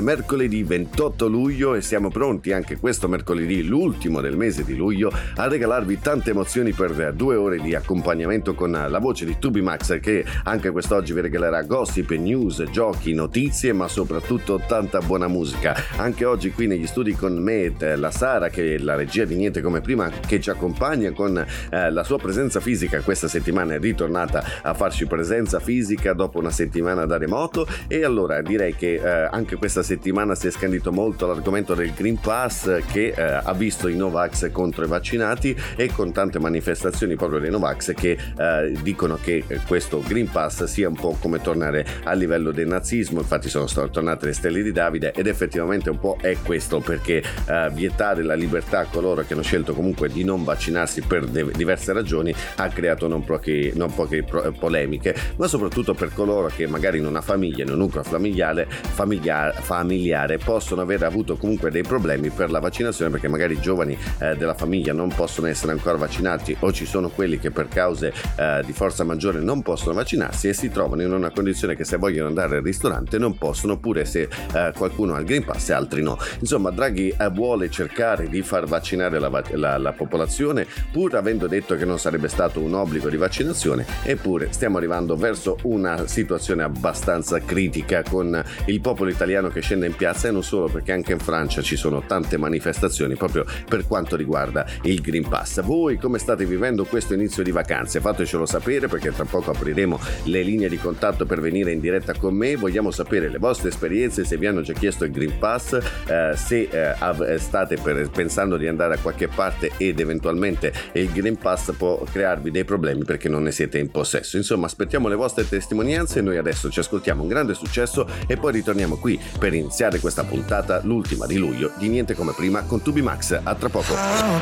Mercoledì 28 luglio e siamo pronti anche questo mercoledì, l'ultimo del mese di luglio, a regalarvi tante emozioni per due ore di accompagnamento con la voce di Tubi Max che anche quest'oggi vi regalerà gossip, news, giochi, notizie ma soprattutto tanta buona musica. Anche oggi qui negli studi con me la Sara che è la regia di Niente come prima che ci accompagna con eh, la sua presenza fisica questa settimana è ritornata a farci presenza fisica dopo una settimana da remoto e allora direi che eh, anche questa settimana si è scandito molto l'argomento del Green Pass che eh, ha visto i Novax contro i vaccinati e con tante manifestazioni proprio dei Novax che eh, dicono che questo Green Pass sia un po' come tornare a livello del nazismo, infatti sono tornate le stelle di Davide ed effettivamente un po' è questo perché eh, vietare la libertà a coloro che hanno scelto comunque di non vaccinarsi per de- diverse ragioni ha creato non poche, non poche pro- polemiche, ma soprattutto per coloro che magari in una famiglia, in un nucleo familiare, familiare familiare possono aver avuto comunque dei problemi per la vaccinazione perché magari i giovani eh, della famiglia non possono essere ancora vaccinati o ci sono quelli che per cause eh, di forza maggiore non possono vaccinarsi e si trovano in una condizione che se vogliono andare al ristorante non possono oppure se eh, qualcuno ha il Green Pass e altri no. Insomma Draghi eh, vuole cercare di far vaccinare la, la, la popolazione pur avendo detto che non sarebbe stato un obbligo di vaccinazione eppure stiamo arrivando verso una situazione abbastanza critica con il popolo italiano che scende in piazza e non solo perché anche in Francia ci sono tante manifestazioni proprio per quanto riguarda il Green Pass. Voi come state vivendo questo inizio di vacanze? Fatecelo sapere perché tra poco apriremo le linee di contatto per venire in diretta con me. Vogliamo sapere le vostre esperienze, se vi hanno già chiesto il Green Pass, eh, se eh, state per, pensando di andare a qualche parte ed eventualmente il Green Pass può crearvi dei problemi perché non ne siete in possesso. Insomma, aspettiamo le vostre testimonianze. Noi adesso ci ascoltiamo un grande successo e poi ritorniamo qui per iniziare questa puntata, l'ultima di luglio, di Niente come prima con Tubi Max. A tra poco. How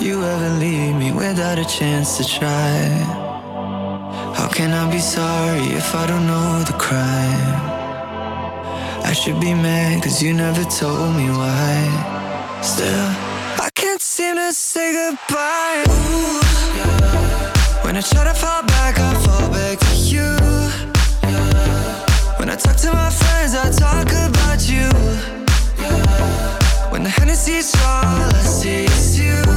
you ever leave me without a chance to try? How can I be sorry if I don't know the crime? I should be mad cause you never told me why. Still, I can't seem to say goodbye. Ooh, yeah. When I try to fall back, I fall back to you. When I talk to my friends, I talk about you. When the Hennessy's all I see is you,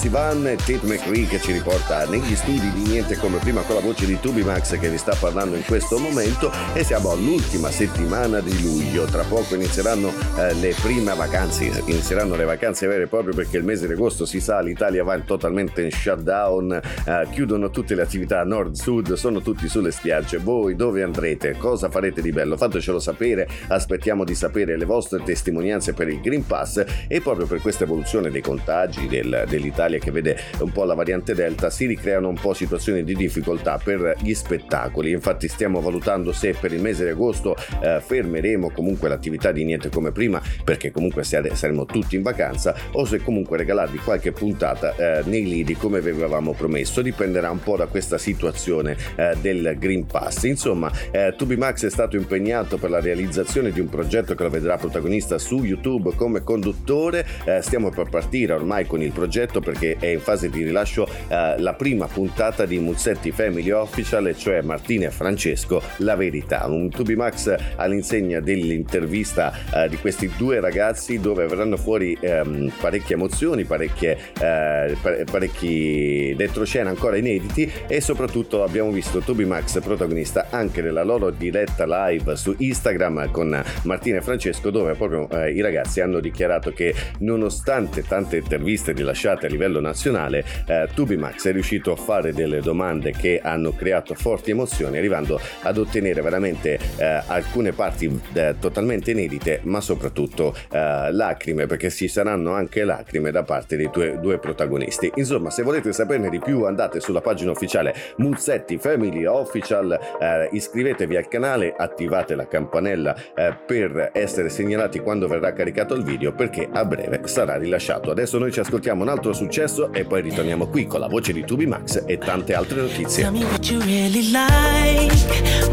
E Tate McCree che ci riporta negli studi di Niente come prima con la voce di Tubi Max che vi sta parlando in questo momento e siamo all'ultima settimana di luglio. Tra poco inizieranno eh, le prime vacanze, inizieranno le vacanze vere e proprie perché il mese di agosto si sa, l'Italia va totalmente in shutdown, eh, chiudono tutte le attività nord-sud, sono tutti sulle spiagge. Voi dove andrete? Cosa farete di bello? Fatecelo sapere, aspettiamo di sapere le vostre testimonianze per il Green Pass e proprio per questa evoluzione dei contagi del, dell'Italia che vede un po' la variante Delta si ricreano un po' situazioni di difficoltà per gli spettacoli. Infatti stiamo valutando se per il mese di agosto eh, fermeremo comunque l'attività di niente come prima perché comunque saremo tutti in vacanza o se comunque regalarvi qualche puntata eh, nei lidi come vi avevamo promesso. Dipenderà un po' da questa situazione eh, del Green Pass. Insomma, eh, Tubi Max è stato impegnato per la realizzazione di un progetto che lo vedrà protagonista su YouTube come conduttore. Eh, stiamo per partire ormai con il progetto perché è in fase di rilascio eh, la prima puntata di Muzzetti Family Official, cioè Martina e Francesco, La Verità. Un Tubi Max all'insegna dell'intervista eh, di questi due ragazzi dove verranno fuori ehm, parecchie emozioni, parecchie, eh, parecchi retroscena ancora inediti e soprattutto abbiamo visto Tubi Max protagonista anche nella loro diretta live su Instagram con Martina e Francesco dove proprio eh, i ragazzi hanno dichiarato che nonostante tante interviste rilasciate a livello nazionale eh, Tubimax è riuscito a fare delle domande che hanno creato forti emozioni arrivando ad ottenere veramente eh, alcune parti eh, totalmente inedite ma soprattutto eh, lacrime perché ci saranno anche lacrime da parte dei due, due protagonisti. Insomma se volete saperne di più andate sulla pagina ufficiale Muzzetti Family Official eh, iscrivetevi al canale attivate la campanella eh, per essere segnalati quando verrà caricato il video perché a breve sarà rilasciato. Adesso noi ci ascoltiamo un altro successo e poi ritorniamo qui con la voce di Tubi Max e tante altre notizie. Tell me what you really like.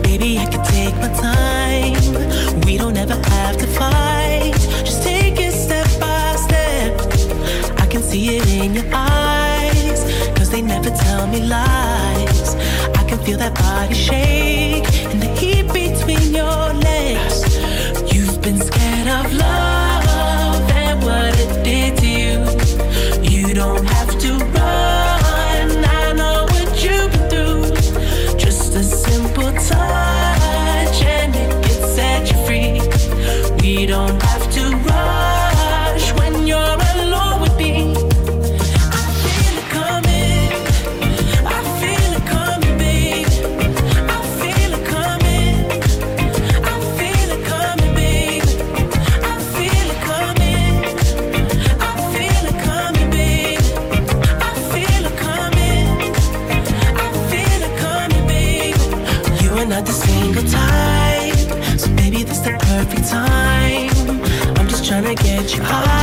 Baby, I can take my time. We don't have to fight. Just take it step by step. I can see it in your eyes. They never tell me lies. I can feel that body shake and the heat between your legs. Don't 起航。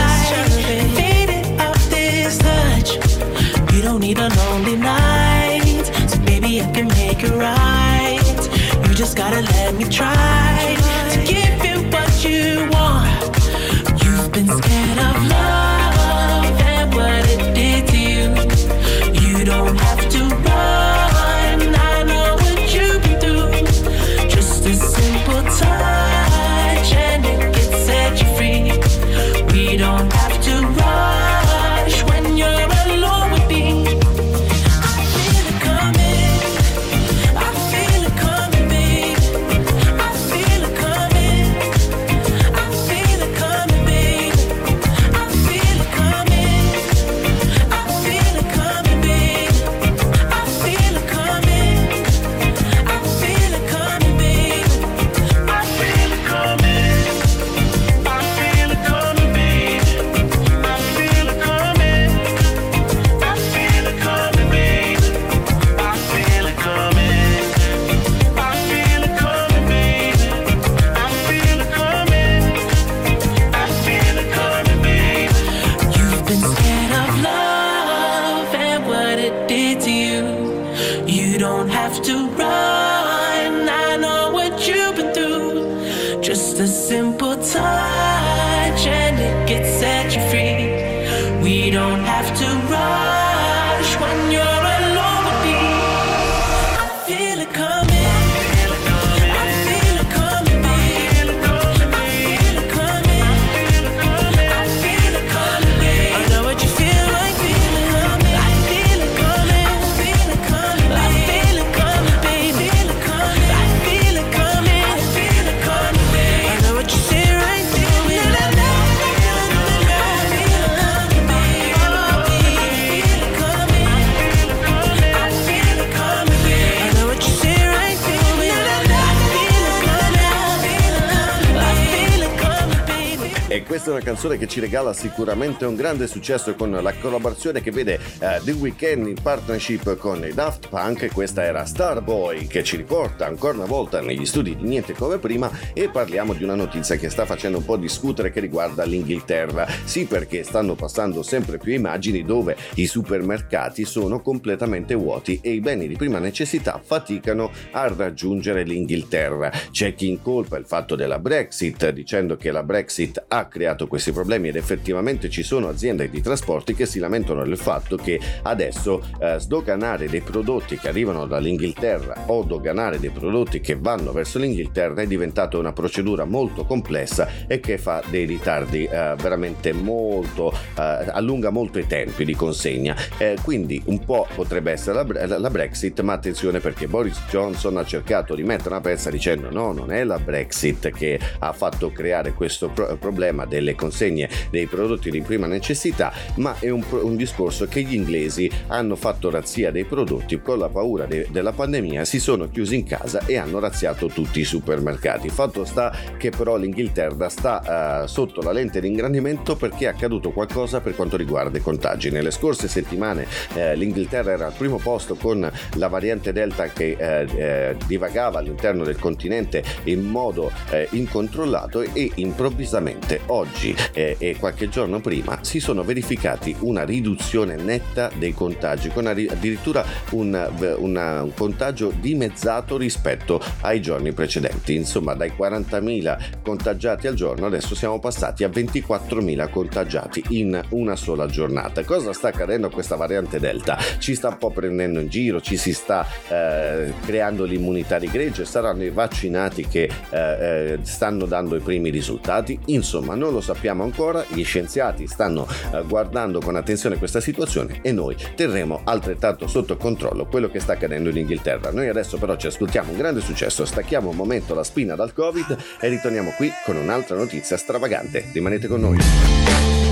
Una canzone che ci regala sicuramente un grande successo con la collaborazione che vede uh, The Weeknd in partnership con i Daft Punk. Questa era Starboy che ci riporta ancora una volta negli studi di Niente come prima e parliamo di una notizia che sta facendo un po' discutere che riguarda l'Inghilterra. Sì, perché stanno passando sempre più immagini dove i supermercati sono completamente vuoti e i beni di prima necessità faticano a raggiungere l'Inghilterra. C'è chi incolpa il fatto della Brexit dicendo che la Brexit ha creato questi problemi ed effettivamente ci sono aziende di trasporti che si lamentano del fatto che adesso eh, sdoganare dei prodotti che arrivano dall'Inghilterra o doganare dei prodotti che vanno verso l'Inghilterra è diventata una procedura molto complessa e che fa dei ritardi eh, veramente molto eh, allunga molto i tempi di consegna. Eh, quindi un po' potrebbe essere la, la, Brexit ma attenzione perché Boris Johnson ha cercato di mettere una pezza dicendo no non è la Brexit che ha fatto creare questo pro- problema delle consegne dei prodotti di prima necessità ma è un, un discorso che gli inglesi hanno fatto razzia dei prodotti con la paura de- della pandemia si sono chiusi in casa e hanno razziato tutti i supermercati. Fatto sta che però l'Inghilterra sta uh, sotto la lente di ingrandimento perché è accaduto qualcosa per quanto riguarda i contagi. Nelle scorse settimane eh, l'Inghilterra era al primo posto con la variante Delta che eh, eh, divagava all'interno del continente in modo eh, incontrollato e improvvisamente oggi eh, e qualche giorno prima si sono verificati una riduzione netta dei contagi con addirittura un, una, un contagio dimezzato rispetto ai giorni precedenti. Insomma dai 40.000 contagiati al giorno adesso siamo passati a 24.000 contagiati in una sola giornata. Cosa sta accadendo a questa variante Delta? Ci sta un po' prendendo in giro? Ci si sta eh, creando l'immunità di gregge? Saranno i vaccinati che eh, eh, stanno dando i primi risultati. Insomma, non lo sappiamo ancora, gli scienziati stanno eh, guardando con attenzione questa situazione e noi terremo altrettanto sotto controllo quello che sta accadendo in Inghilterra. Noi adesso però ci ascoltiamo un grande successo, stacchiamo un momento la spina dal Covid e ritorniamo qui con un'altra notizia stravagante. Rimanete con noi.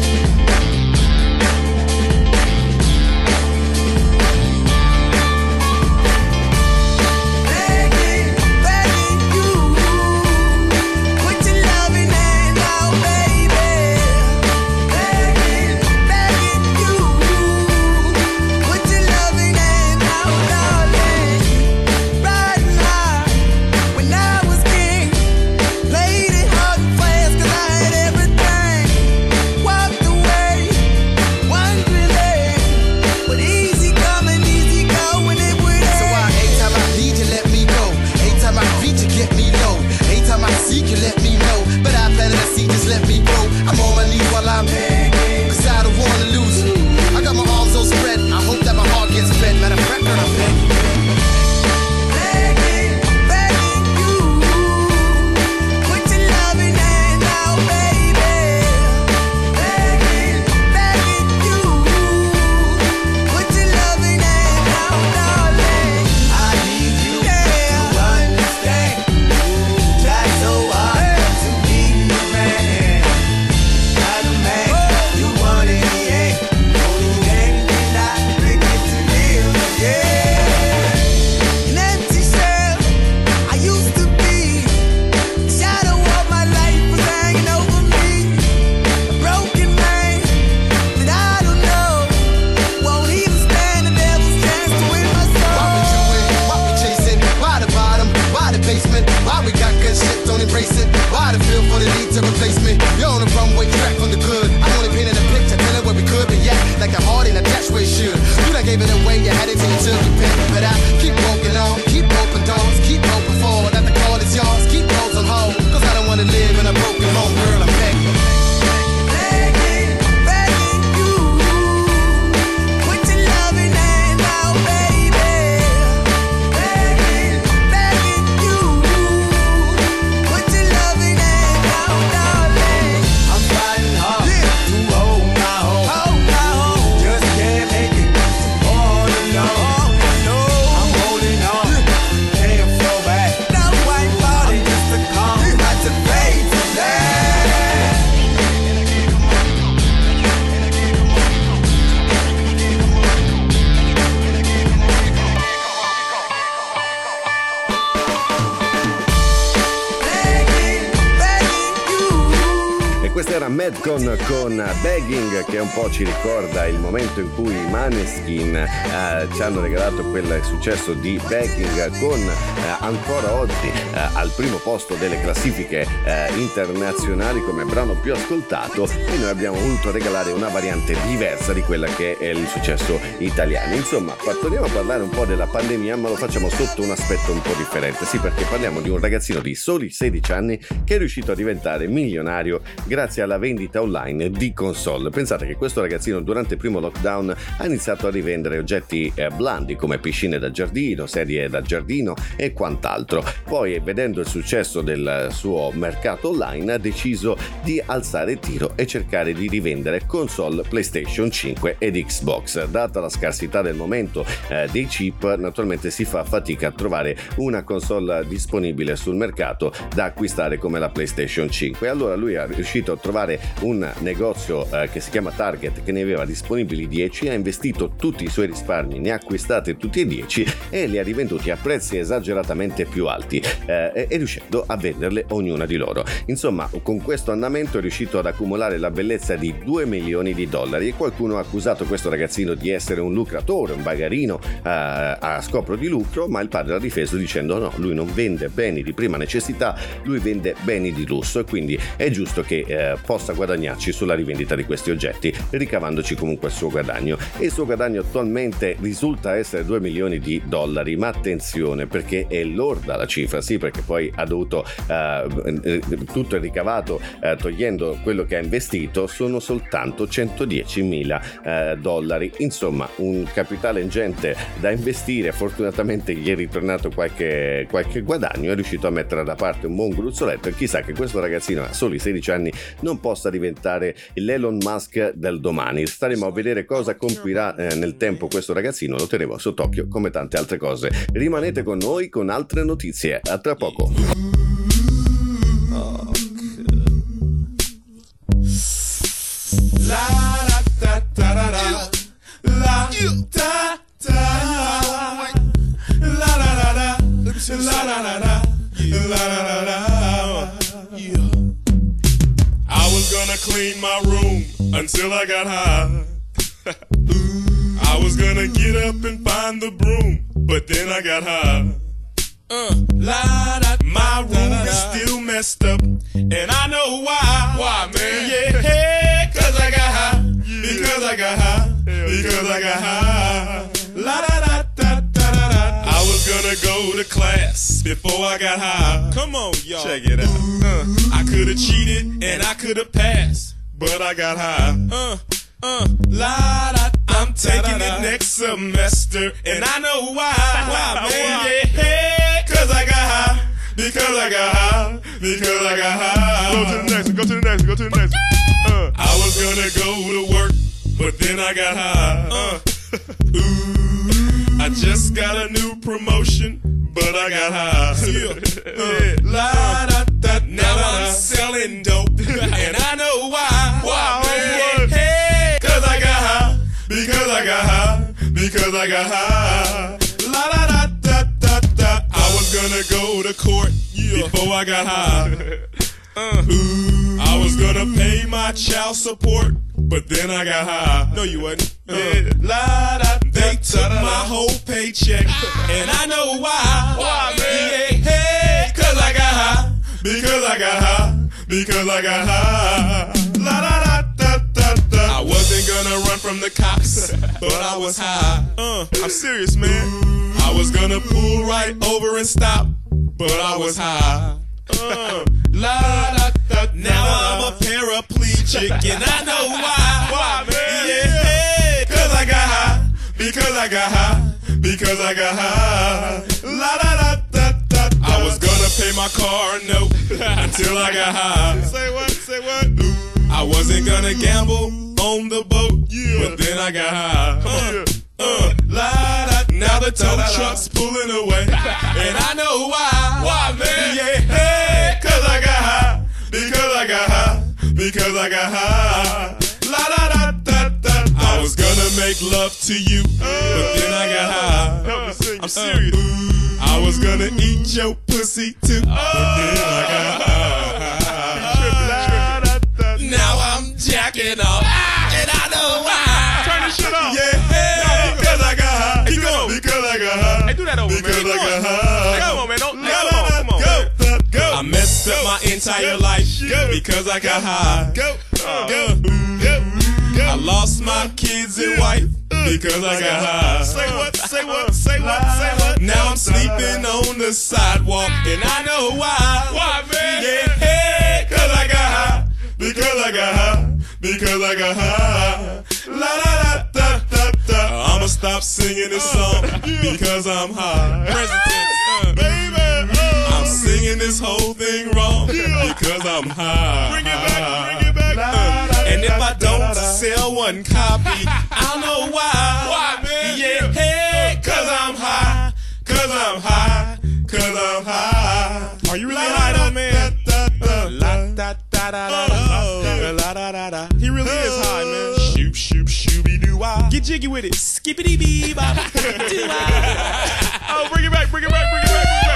Successo di Begging con eh, ancora oggi al primo posto delle classifiche eh, internazionali come brano più ascoltato e noi abbiamo voluto regalare una variante diversa di quella che è il successo italiano. Insomma, torniamo a parlare un po' della pandemia ma lo facciamo sotto un aspetto un po' differente. Sì, perché parliamo di un ragazzino di soli 16 anni che è riuscito a diventare milionario grazie alla vendita online di console. Pensate che questo ragazzino durante il primo lockdown ha iniziato a rivendere oggetti eh, blandi come piscine da giardino, sedie da giardino e quant'altro. Poi, vedendo il successo del suo mercato online, ha deciso di alzare il tiro e cercare di rivendere console PlayStation 5 ed Xbox. Data la scarsità del momento eh, dei chip, naturalmente si fa fatica a trovare una console disponibile sul mercato da acquistare come la PlayStation 5. Allora lui è riuscito a trovare un negozio eh, che si chiama Target che ne aveva disponibili 10, ha investito tutti i suoi risparmi, ne ha acquistate tutti e 10 e li ha rivenduti a prezzi esageratamente più alti eh, e riuscendo a venderle ognuna di loro. Insomma, con questo andamento è riuscito ad accumulare la bellezza di 2 milioni di dollari e qualcuno ha accusato questo ragazzino di essere un lucratore, un bagarino eh, a scopro di lucro, ma il padre l'ha difeso dicendo no, lui non vende beni di prima necessità, lui vende beni di lusso e quindi è giusto che eh, possa guadagnarci sulla rivendita di questi oggetti, ricavandoci comunque il suo guadagno. E il suo guadagno attualmente risulta essere 2 milioni di dollari, ma attenzione perché è lorda la cifra, sì, perché poi ha dovuto eh, tutto il ricavato eh, togliendo quello che ha investito sono soltanto 110 mila eh, dollari. Insomma, un capitale ingente da investire, fortunatamente gli è ritornato qualche, qualche guadagno, è riuscito a mettere da parte un buon gruzzoletto e chissà che questo ragazzino a soli 16 anni non possa diventare l'Elon Musk del domani. Staremo a vedere cosa compirà eh, nel tempo questo ragazzino, lo terremo sott'occhio come tante altre cose. Rimanete con noi con altre notizie. A tra poco. La da da da da. La da da. La. La. La. I was gonna clean my room until I got high. I was gonna get up and find the broom, but then I got high. Uh, la, da, my room is still messed up, and I know why. Why, man? Yeah, cause I got high. Because I got high. Because I got high. La da da da da da da. I was gonna go to class before I got high. Come on, y'all. Check it out. Uh, I could have cheated and I could have passed, but I got high. Uh, uh, la da. I'm taking it next semester, and I know why. Why, man? Yeah, Because I got high. Because I got high. Go to the next one. Go to the next one. Go to the next one. Uh, I was gonna go to work, but then I got high. Uh, ooh, I just got a new promotion, but I got high. Uh, la, da, da, now I'm selling dope, and I know why. Why, man? Hey, cause I got high. Because I got high. Because I got high. Go to court before I got high. Uh, ooh, I was gonna pay my child support, but then I got high. No, you wasn't. Uh, la da. They took my whole paycheck, and I know why. Why, man? Yeah, hey, cause I got high. Because I got high. Because I got high. La da da da da da. I wasn't gonna run from the cops, but I was high. Uh, I'm serious, man. I was gonna pull right over and stop, but I was high. Uh, la da da. Now I'm a paraplegic, and I know why. Why, man? Yeah, cause I got high. Because I got high. Because I got high. La da da da da. da. I was gonna pay my car note until I got high. Say what? Say what? I wasn't gonna gamble on the boat, but then I got high. Uh, uh, la. Now the tow truck's pulling away, and I know why. Why, man? Yeah, hey, cause I got high. Because I got high. Because I got high. La da da da da. I was gonna make love to you, but then I got high. I'm uh. serious. I was gonna eat your pussy too, but then I got high. that over, because man. Because I Come on, man. Don't, come on, come on. Go. Go. I messed up my entire life because I got high. Go. Go. Go. I lost my kids and wife uh, because I got high. Say what, say what, say what, say what. Now I'm sleeping on the sidewalk and I know why. Why, man? Yeah, cause I got high. Because I got high. Because I got high. La la la da da. I'ma stop singing this song because I'm high. Present tense, uh, baby. I'm singing this whole thing wrong because I'm high. Bring it back, bring it back. Uh, and if I don't sell one copy, I don't know why. Why, man? Yeah, hey, cause I'm high. Cause I'm high. Cause I'm high. Are you really high though, man? He really is high, man. Shoop shoop shooby doo wah. Get jiggy with it. Skippity bee bop. Oh, bring it back, bring it back, bring it back, bring it back.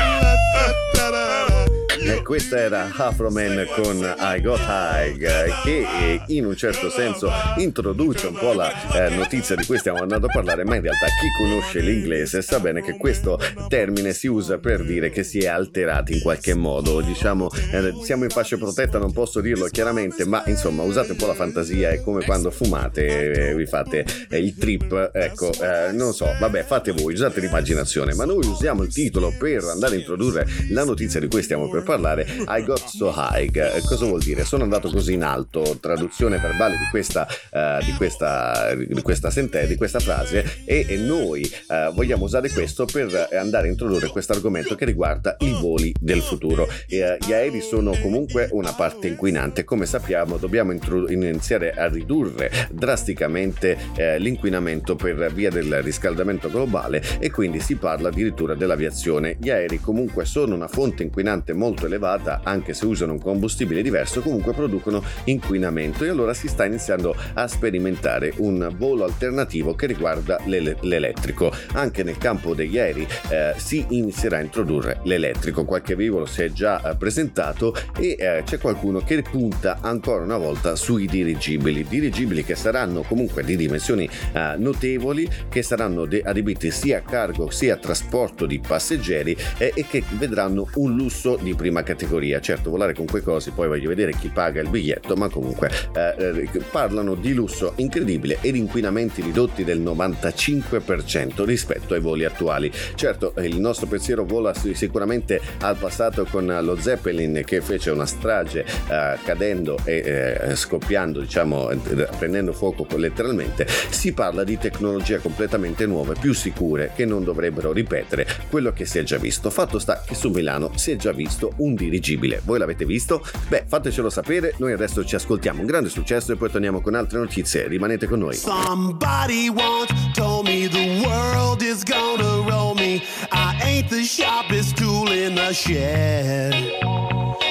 E questa era Afroman con I Got High che in un certo senso introduce un po' la eh, notizia di cui stiamo andando a parlare ma in realtà chi conosce l'inglese sa bene che questo termine si usa per dire che si è alterati in qualche modo. Diciamo eh, siamo in fascia protetta non posso dirlo chiaramente ma insomma usate un po' la fantasia è come quando fumate eh, vi fate eh, il trip ecco non so vabbè fate voi usate l'immaginazione ma noi usiamo il titolo per andare a introdurre la notizia di cui stiamo per parlare parlare I got so high. Eh, Cosa vuol dire? Sono andato così in alto, traduzione verbale di questa, eh, di questa, di questa, sente- di questa frase e, e noi eh, vogliamo usare questo per andare a introdurre questo argomento che riguarda i voli del futuro. E, eh, gli aerei sono comunque una parte inquinante, come sappiamo dobbiamo intro- iniziare a ridurre drasticamente l'inquinamento per via del riscaldamento globale e quindi si parla addirittura dell'aviazione. Gli aerei comunque sono una fonte inquinante molto elevata, anche se usano un combustibile diverso, comunque producono inquinamento e allora si sta iniziando a sperimentare un volo alternativo che riguarda l'ele- l'elettrico. Anche nel campo degli aerei eh, si inizierà a introdurre l'elettrico. Qualche velivolo si è già eh, presentato e eh, c'è qualcuno che punta ancora una volta sui dirigibili. Dirigibili che saranno comunque di dimensioni eh, notevoli, che saranno de- adibiti sia a cargo sia a trasporto di passeggeri eh, e che vedranno un lusso di prima categoria. Certo, volare con quei cosi, poi voglio vedere chi paga il biglietto, ma comunque eh, eh, parlano di lusso incredibile ed inquinamenti ridotti del 95% rispetto ai voli attuali. Certo, il nostro pensiero vola sicuramente al passato con lo Zeppelin che fece una strage eh, cadendo e eh, scoppiando, diciamo, prendendo fuoco letteralmente. Si parla di tecnologie completamente nuove, più sicure, che non dovrebbero ripetere quello che si è già visto. Fatto sta che su Milano si è già visto un dirigibile. Voi l'avete visto? Beh, fatecelo sapere, noi adesso ci ascoltiamo. Un grande successo e poi torniamo con altre notizie. Rimanete con noi. Somebody once told me the world is gonna roll me. I ain't the sharpest tool in the shed.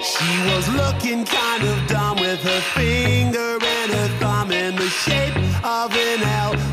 She was looking kind of dumb with her finger and her thumb in the shape of an L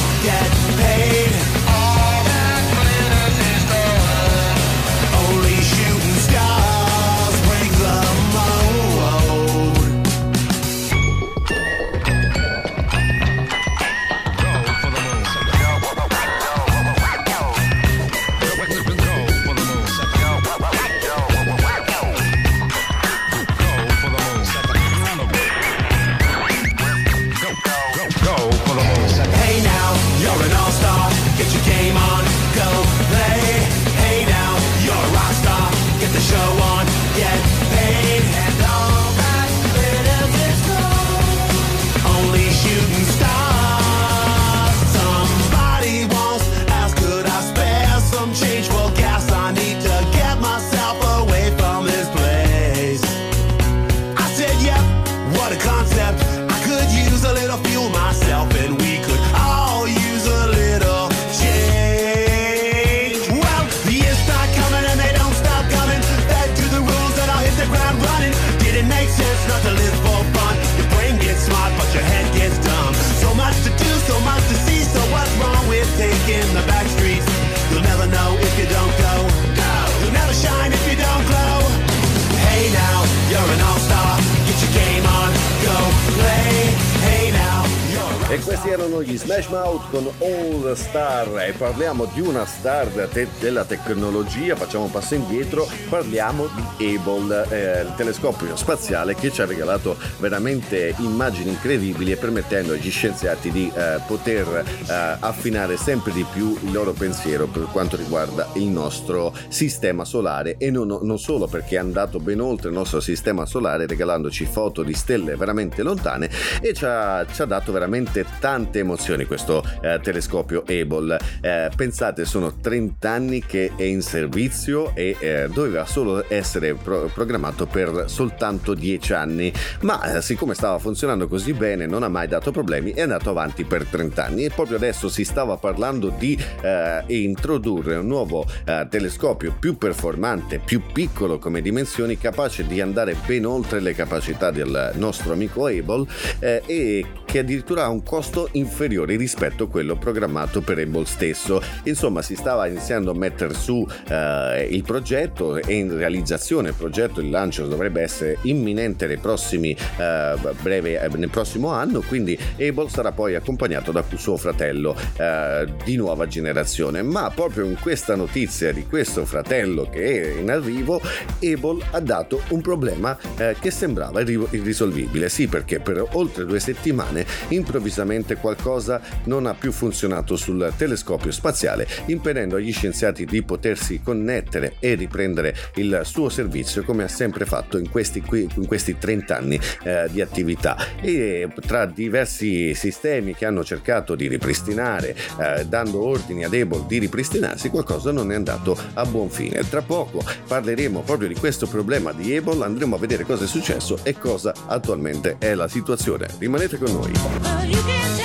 gli Smash Mouth con All Star e parliamo di una star te- della tecnologia, facciamo un passo indietro, parliamo di Able, eh, il telescopio spaziale che ci ha regalato veramente immagini incredibili e permettendo agli scienziati di eh, poter eh, affinare sempre di più il loro pensiero per quanto riguarda il nostro sistema solare e non, non solo perché è andato ben oltre il nostro sistema solare regalandoci foto di stelle veramente lontane e ci ha, ci ha dato veramente tante emozioni questo eh, telescopio Able. Eh, pensate, sono 30 anni che è in servizio e eh, doveva solo essere pro- programmato per soltanto 10 anni, ma eh, siccome stava funzionando così bene, non ha mai dato problemi, è andato avanti per 30 anni e proprio adesso si stava parlando di eh, introdurre un nuovo eh, telescopio più performante, più piccolo come dimensioni, capace di andare ben oltre le capacità del nostro amico Able e che addirittura ha un costo inferiore rispetto a quello programmato per Able stesso. Insomma, si stava iniziando a mettere su eh, il progetto e in realizzazione il progetto, il lancio dovrebbe essere imminente nei prossimi, eh, breve, eh, nel prossimo anno, quindi Able sarà poi accompagnato da suo fratello eh, di nuova generazione. Ma proprio in questa notizia di questo fratello che è in arrivo, Able ha dato un problema eh, che sembrava irrisolvibile. Sì, perché per oltre due settimane improvvisamente qualcosa non ha più funzionato sul telescopio spaziale, impedendo agli scienziati di potersi connettere e riprendere il suo servizio come ha sempre fatto in questi, in questi 30 anni eh, di attività. E tra diversi sistemi che hanno cercato di ripristinare, eh, dando ordini a Able di ripristinarsi, qualcosa non è andato a buon fine. Tra poco parleremo proprio di questo problema di Able, andremo a vedere cosa è successo e cosa attualmente è la situazione. Rimanete con noi.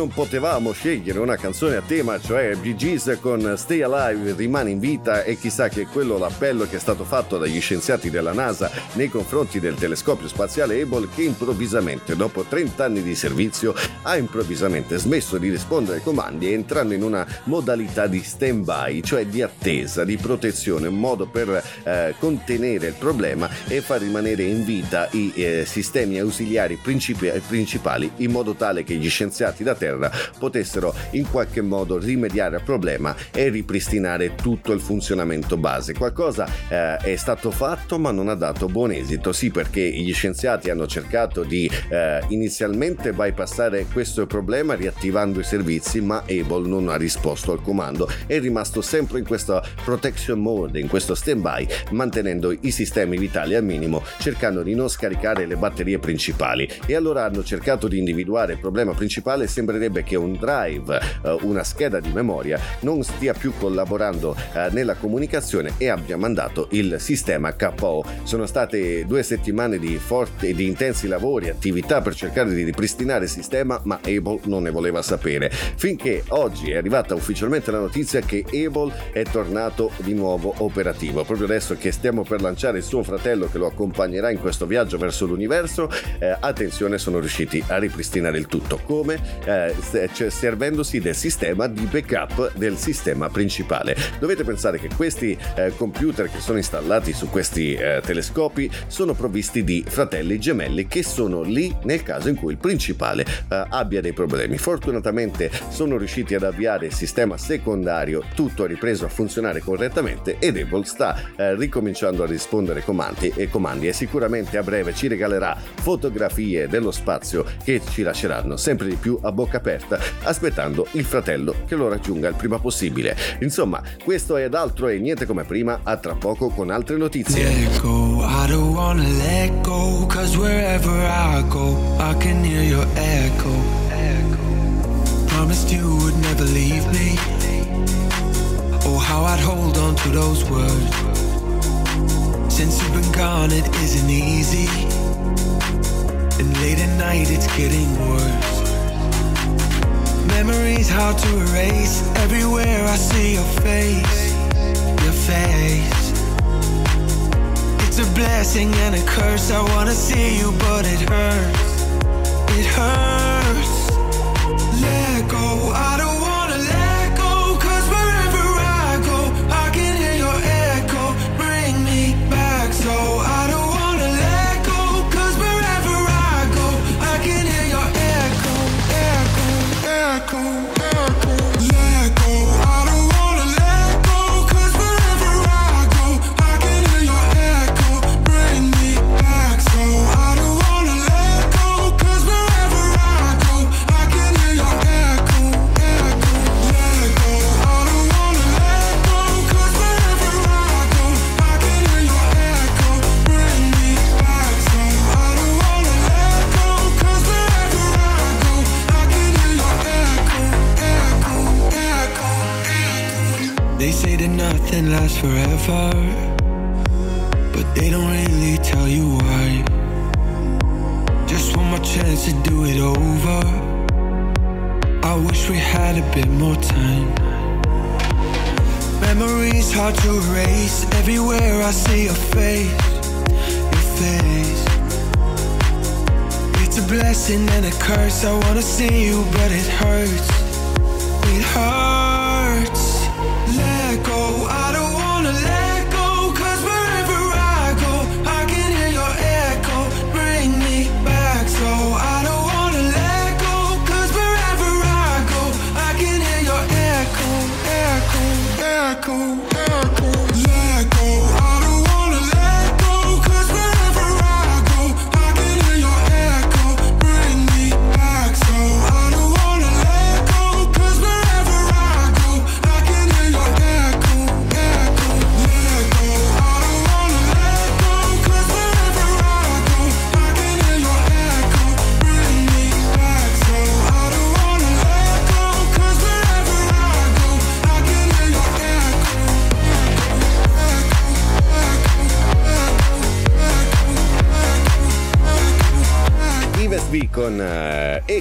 Non potevamo scegliere una canzone a tema, cioè Bee con Stay Alive, rimane in vita e chissà che quello l'appello che è stato fatto dagli scienziati della NASA nei confronti del telescopio spaziale Hubble che improvvisamente, dopo 30 anni di servizio, ha improvvisamente smesso di rispondere ai comandi entrando in una modalità di stand-by, cioè di attesa, di protezione, un modo per eh, contenere il problema e far rimanere in vita i eh, sistemi ausiliari principi- principali in modo tale che gli scienziati da Terra potessero in qualche modo rimediare al problema e ripristinare tutto il funzionamento base. Qualcosa eh, è stato fatto ma non ha dato buon esito, sì perché gli scienziati hanno cercato di eh, inizialmente bypassare questo problema riattivando i servizi ma Able non ha risposto al comando, è rimasto sempre in questo protection mode, in questo stand-by, mantenendo i sistemi vitali al minimo, cercando di non scaricare le batterie principali. E allora hanno cercato di individuare il problema principale, sembrerebbe che un drive, eh, una scheda di memoria, non stia più collaborando eh, nella comunicazione e abbia mandato il sistema KO. Sono state due settimane di forti e di intensi lavori, attività per cercare di ripristinare il sistema, ma Able non ne voleva sapere. Finché oggi è arrivata ufficialmente la notizia che Able è tornato di nuovo operativo. Proprio adesso che stiamo per lanciare il suo fratello che lo accompagnerà in questo viaggio verso l'universo, eh, attenzione, sono riusciti a ripristinare il tutto. Come? Eh, cioè, servendosi del sistema di backup del sistema principale. Dovete pensare che questi eh, computer che sono installati su questi eh, telescopi sono provvisti di fratelli gemelli che sono lì nel caso in cui il principale eh, abbia dei problemi. Fortunatamente sono riusciti ad avviare il sistema secondario, tutto è ripreso a funzionare correttamente ed Able sta eh, ricominciando a rispondere comandi e comandi e sicuramente a breve ci regalerà fotografie dello spazio che ci lasceranno sempre di più a bocca aperta aspettando il fratello che lo raggiunga il prima possibile. Insomma, questo ed altro e niente come prima, a tra poco con altre notizie. I don't wanna let go. Cause wherever I go, I can hear your echo. Promised you would never leave me. Oh, how I'd hold on to those words. Since you've been gone, it isn't easy. And late at night, it's getting worse. Memories hard to erase. Everywhere I see your face, your face. It's a blessing and a curse. I wanna see you, but it hurts. It hurts. Let go. I don't lasts forever. But they don't really tell you why. Just one more chance to do it over. I wish we had a bit more time. Memories hard to erase. Everywhere I see your face, your face. It's a blessing and a curse. I wanna see you, but it hurts. It hurts.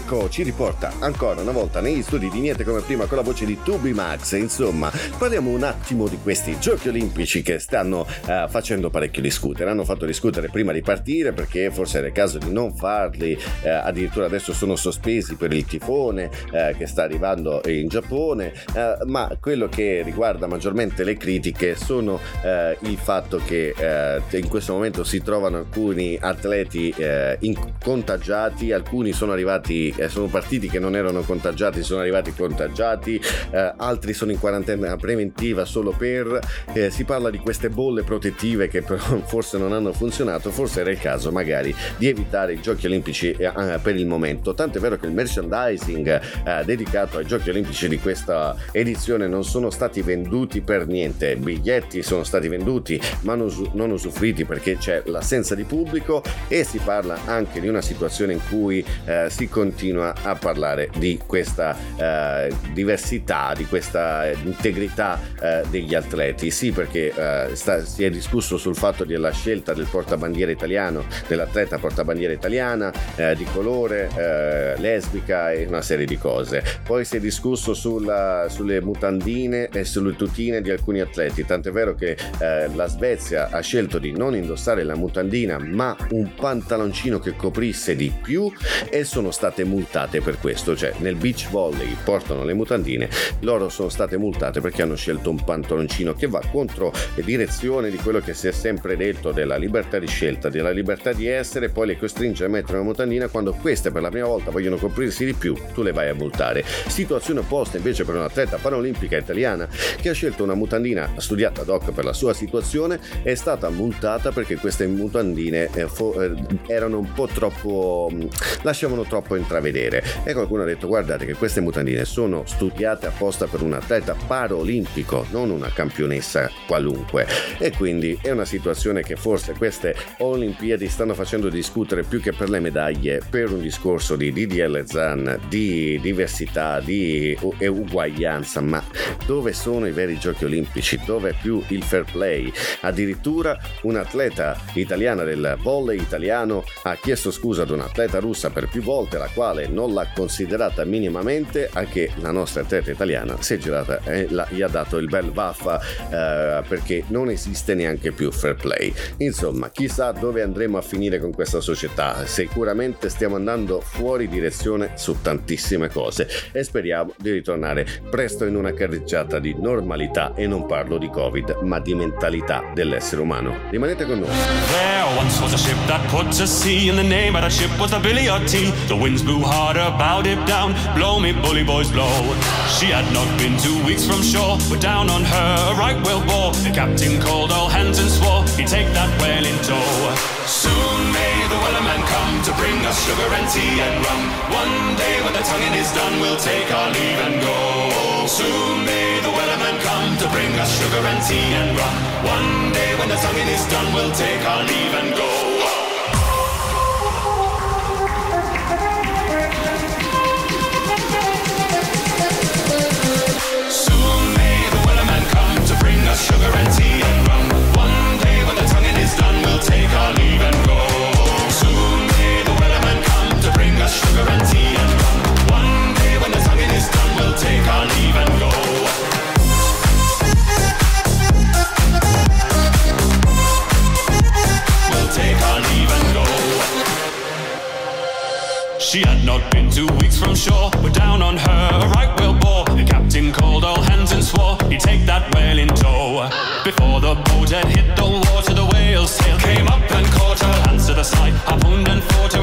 Eco ci riporta ancora una volta negli studi di Niente come prima con la voce di Tubi Max. Insomma, parliamo un attimo di questi giochi olimpici che stanno eh, facendo parecchio discutere. Hanno fatto discutere prima di partire perché forse era il caso di non farli, eh, addirittura adesso sono sospesi per il tifone eh, che sta arrivando in Giappone, eh, ma quello che riguarda maggiormente le critiche sono eh, il fatto che eh, in questo momento si trovano alcuni atleti in- contagiati, alcuni sono arrivati, sono partiti che non erano contagiati, sono arrivati contagiati, eh, altri sono in quarantena preventiva solo per, eh, si parla di queste bolle protettive che però forse non hanno funzionato, forse era il caso magari di evitare i giochi olimpici eh, eh, per il momento, tanto è vero che il merchandising eh, dedicato ai giochi olimpici di questa edizione non sono stati venduti per niente, biglietti sono stati venduti ma non, usu- non usufruiti perché c'è l'assenza di pubblico e si parla anche di una situazione in cui eh, si continua a parlare di questa eh, diversità, di questa integrità eh, degli atleti. Sì, perché eh, sta- si è discusso sul fatto della scelta del portabandiera italiano, dell'atleta portabandiera italiana, eh, di colore, eh, lesbica e una serie di cose. Poi si è discusso sulla- sulle mutandine e sulle tutine di alcuni atleti, tant'è vero che la Svezia ha scelto di non indossare la mutandina ma un pantaloncino che coprisse di più e sono state multate per questo, cioè nel beach volley portano le mutandine, loro sono state multate perché hanno scelto un pantaloncino che va contro le direzione di quello che si è sempre detto della libertà di scelta, della libertà di essere, poi le costringe a mettere una mutandina quando queste per la prima volta vogliono coprirsi di più, tu le vai a multare. Situazione opposta invece per un'atleta paraolimpica italiana che ha scelto una mutandina studiata ad hoc per la sua situazione è stata multata perché queste mutandine eh, eh, erano un po' troppo mh, lasciavano troppo intravedere e qualcuno ha detto guardate che queste mutandine sono studiate apposta per un atleta paraolimpico non una campionessa qualunque. E quindi è una situazione che forse queste Olimpiadi stanno facendo discutere più che per le medaglie per un discorso di DDL Zan di diversità di uguaglianza. Ma dove sono i veri giochi olimpici? Dove è più il fair play? Addirittura un'atleta italiana del volley italiano ha chiesto scusa ad un'atleta russa per più volte la quale non l'ha considerata minimamente anche la nostra atleta italiana si è girata e la- gli ha dato il bel vaffa eh, perché non esiste neanche più fair play. Insomma chissà dove andremo a finire con questa società. Sicuramente stiamo andando fuori direzione su tantissime cose e speriamo di ritornare presto in una carreggiata di normalità e non parlo di covid ma di mentalità dell'essere umano. Rimanete con noi There once was a ship that put to sea, and the name of that ship was the Billy O T. The winds blew harder, bowed it down. Blow me, bully boys, blow. She had not been two weeks from shore, but down on her a right whale bore. The captain called all hands and swore he'd take that whale in tow. Soon may the wellerman come to bring us sugar and tea and rum. One day when the tonguing is done, we'll take our leave and go. Soon may the wellerman come to bring us sugar and tea and rum. One day when the tonguing is done, we'll take our leave and go. Sugar and tea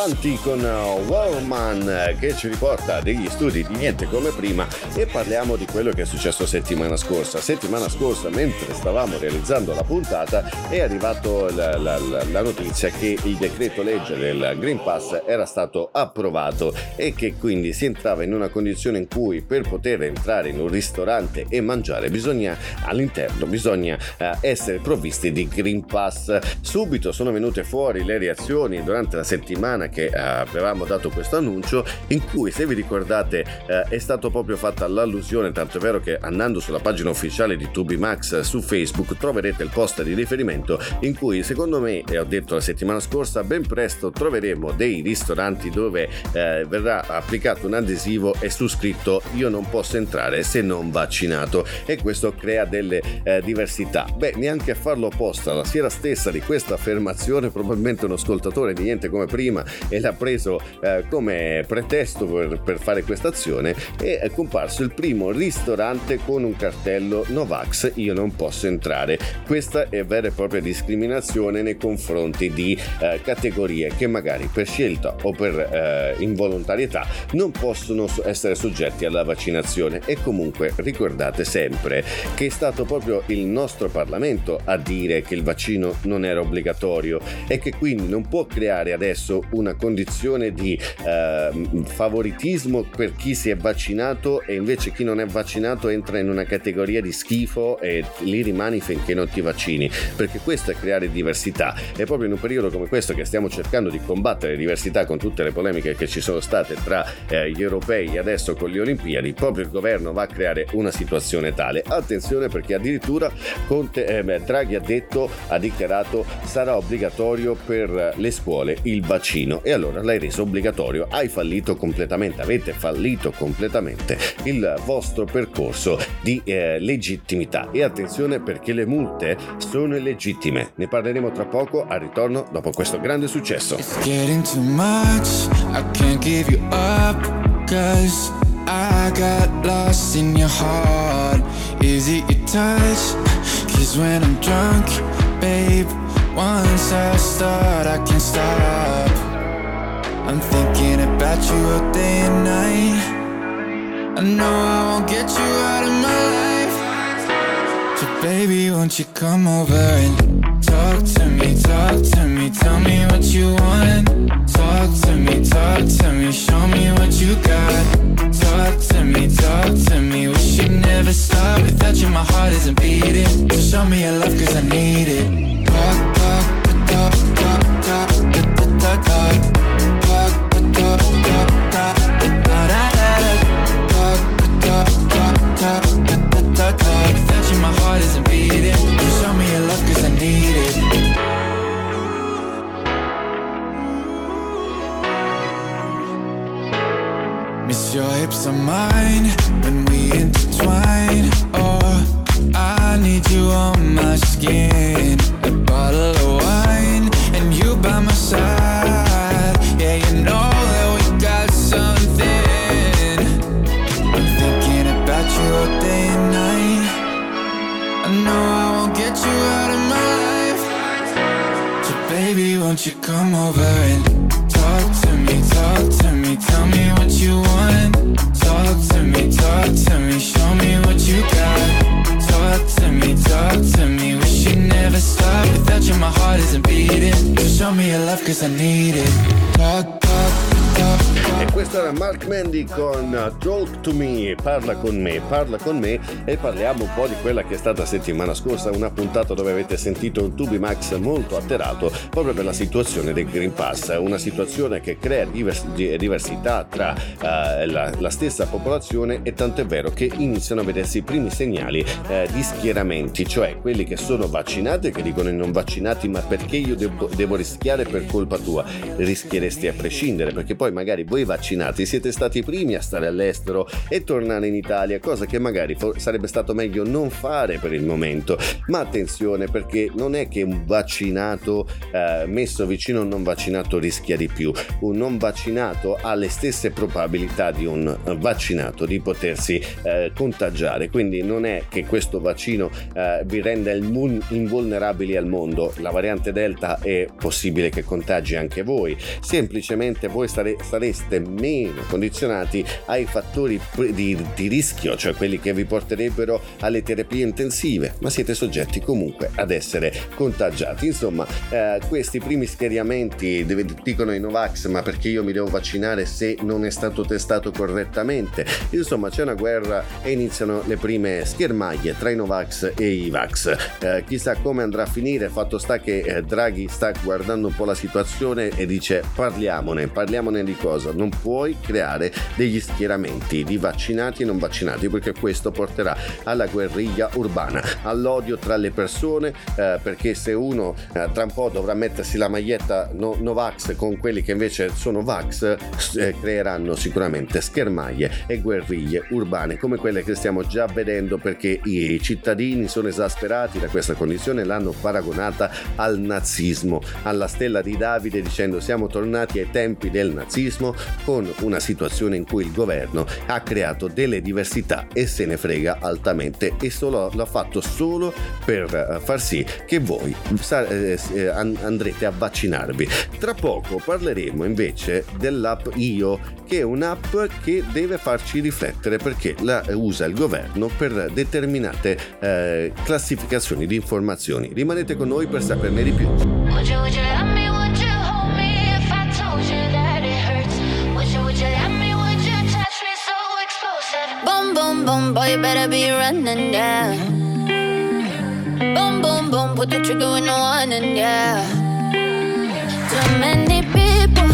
Santi con uh, Woman eh, che ci riporta degli studi di niente come prima e parliamo di quello che è successo settimana scorsa. Settimana scorsa, mentre stavamo realizzando la puntata, è arrivato la, la- la- la notizia che il decreto legge del Green Pass era stato approvato e che quindi si entrava in una condizione in cui per poter entrare in un ristorante e mangiare bisogna all'interno bisogna eh, essere provvisti di Green Pass. Subito sono venute fuori le reazioni durante la settimana che eh, avevamo dato questo annuncio in cui se vi ricordate eh, è stato proprio fatta l'allusione tanto è vero che andando sulla pagina ufficiale di Tubi Max su Facebook troverete il post di riferimento in cui secondo me e ho detto la settimana scorsa ben presto troveremo dei ristoranti dove eh, verrà applicato un adesivo e su scritto io non posso entrare se non vaccinato e questo crea delle eh, diversità. Beh neanche a farlo apposta la sera stessa di questa affermazione probabilmente uno ascoltatore di niente come prima e l'ha preso eh, come pretesto per, per fare questa azione e è comparso il primo ristorante con un cartello Novax io non posso entrare questa è vera e propria discriminazione nei confronti di eh, categorie che magari per scelta o per eh, involontarietà non possono so- essere soggetti alla vaccinazione. E comunque ricordate sempre che è stato proprio il nostro Parlamento a dire che il vaccino non era obbligatorio e che quindi non può creare adesso una condizione di ehm, favoritismo per chi si è vaccinato e invece chi non è vaccinato entra in una categoria di schifo e lì rimani finché non ti vaccini perché questo è creare diversità. E proprio in un periodo come questo che stiamo cercando di combattere diversità con tutte le polemiche che ci sono state tra eh, gli europei adesso con le Olimpiadi proprio il governo va a creare una situazione tale. Attenzione perché addirittura Conte, eh, Draghi ha detto ha dichiarato sarà obbligatorio per le scuole il vaccino e allora l'hai reso obbligatorio hai fallito completamente avete fallito completamente il vostro percorso di eh, legittimità e attenzione perché le multe sono illegittime ne parleremo tra poco al ritorno dopo questo grande successo I got lost in your heart. Is it your touch? Cause when I'm drunk, babe, once I start, I can't stop. I'm thinking about you all day and night. I know I won't get you out of my life. So baby, won't you come over and talk to me, talk to me, tell me what you want. Talk to me, talk to me, show me what you got. Talk to me, talk to me, we should never stop. Without you, my heart isn't beating. So show me your love, cause I need it. Talk, talk, talk, talk, talk, talk, talk, talk. my to Me, parla con me, parla con me e parliamo un po' di quella che è stata settimana scorsa, una puntata dove avete sentito un Tubi Max molto alterato proprio per la situazione del Green Pass, una situazione che crea divers- di- diversità tra eh, la, la stessa popolazione e tanto è vero che iniziano a vedersi i primi segnali eh, di schieramenti, cioè quelli che sono vaccinati che dicono ai non vaccinati ma perché io devo, devo rischiare per colpa tua? Rischieresti a prescindere perché poi magari voi vaccinati, siete stati i primi a stare all'estero e tornare in Italia, cosa che magari sarebbe stato meglio non fare per il momento. Ma attenzione perché non è che un vaccinato eh, messo vicino a un non vaccinato rischia di più. Un non vaccinato ha le stesse probabilità di un vaccinato di potersi eh, contagiare, quindi non è che questo vaccino eh, vi renda invulnerabili al mondo. La variante Delta è possibile che contagi anche voi, semplicemente voi stare- sareste meno condizionati ai fattori pre- di, rischio, cioè quelli che vi porterebbero alle terapie intensive, ma siete soggetti comunque ad essere contagiati. Insomma, eh, questi primi schieramenti dicono i Novax, ma perché io mi devo vaccinare se non è stato testato correttamente? Insomma, c'è una guerra e iniziano le prime schermaglie tra i Novax e i Vax. Eh, chissà come andrà a finire, fatto sta che eh, Draghi sta guardando un po' la situazione e dice parliamone, parliamone di cosa? Non puoi creare degli schieramenti di vaccinati e non vaccinati perché questo porterà alla guerriglia urbana, all'odio tra le persone eh, perché se uno eh, tra un po' dovrà mettersi la maglietta no- Novax con quelli che invece sono Vax eh, creeranno sicuramente schermaglie e guerriglie urbane come quelle che stiamo già vedendo perché i cittadini sono esasperati da questa condizione e l'hanno paragonata al nazismo, alla stella di Davide dicendo siamo tornati ai tempi del nazismo con una situazione in cui il governo ha creato delle diversità e se ne frega altamente e solo, l'ha fatto solo per eh, far sì che voi sa- eh, eh, an- andrete a vaccinarvi. Tra poco parleremo invece dell'app Io che è un'app che deve farci riflettere perché la usa il governo per determinate eh, classificazioni di informazioni. Rimanete con noi per saperne di più. Would you, would you Boom, boom, boom, boy, you better be running down. Boom, boom, boom, put the trigger in the one and yeah. Too many people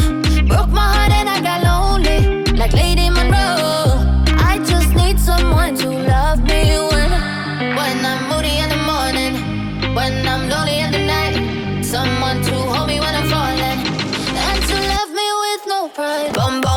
broke my heart and I got lonely, like Lady Monroe. I just need someone to love me when, when I'm moody in the morning, when I'm lonely in the night. Someone to hold me when I'm falling, and to love me with no pride. Bum bum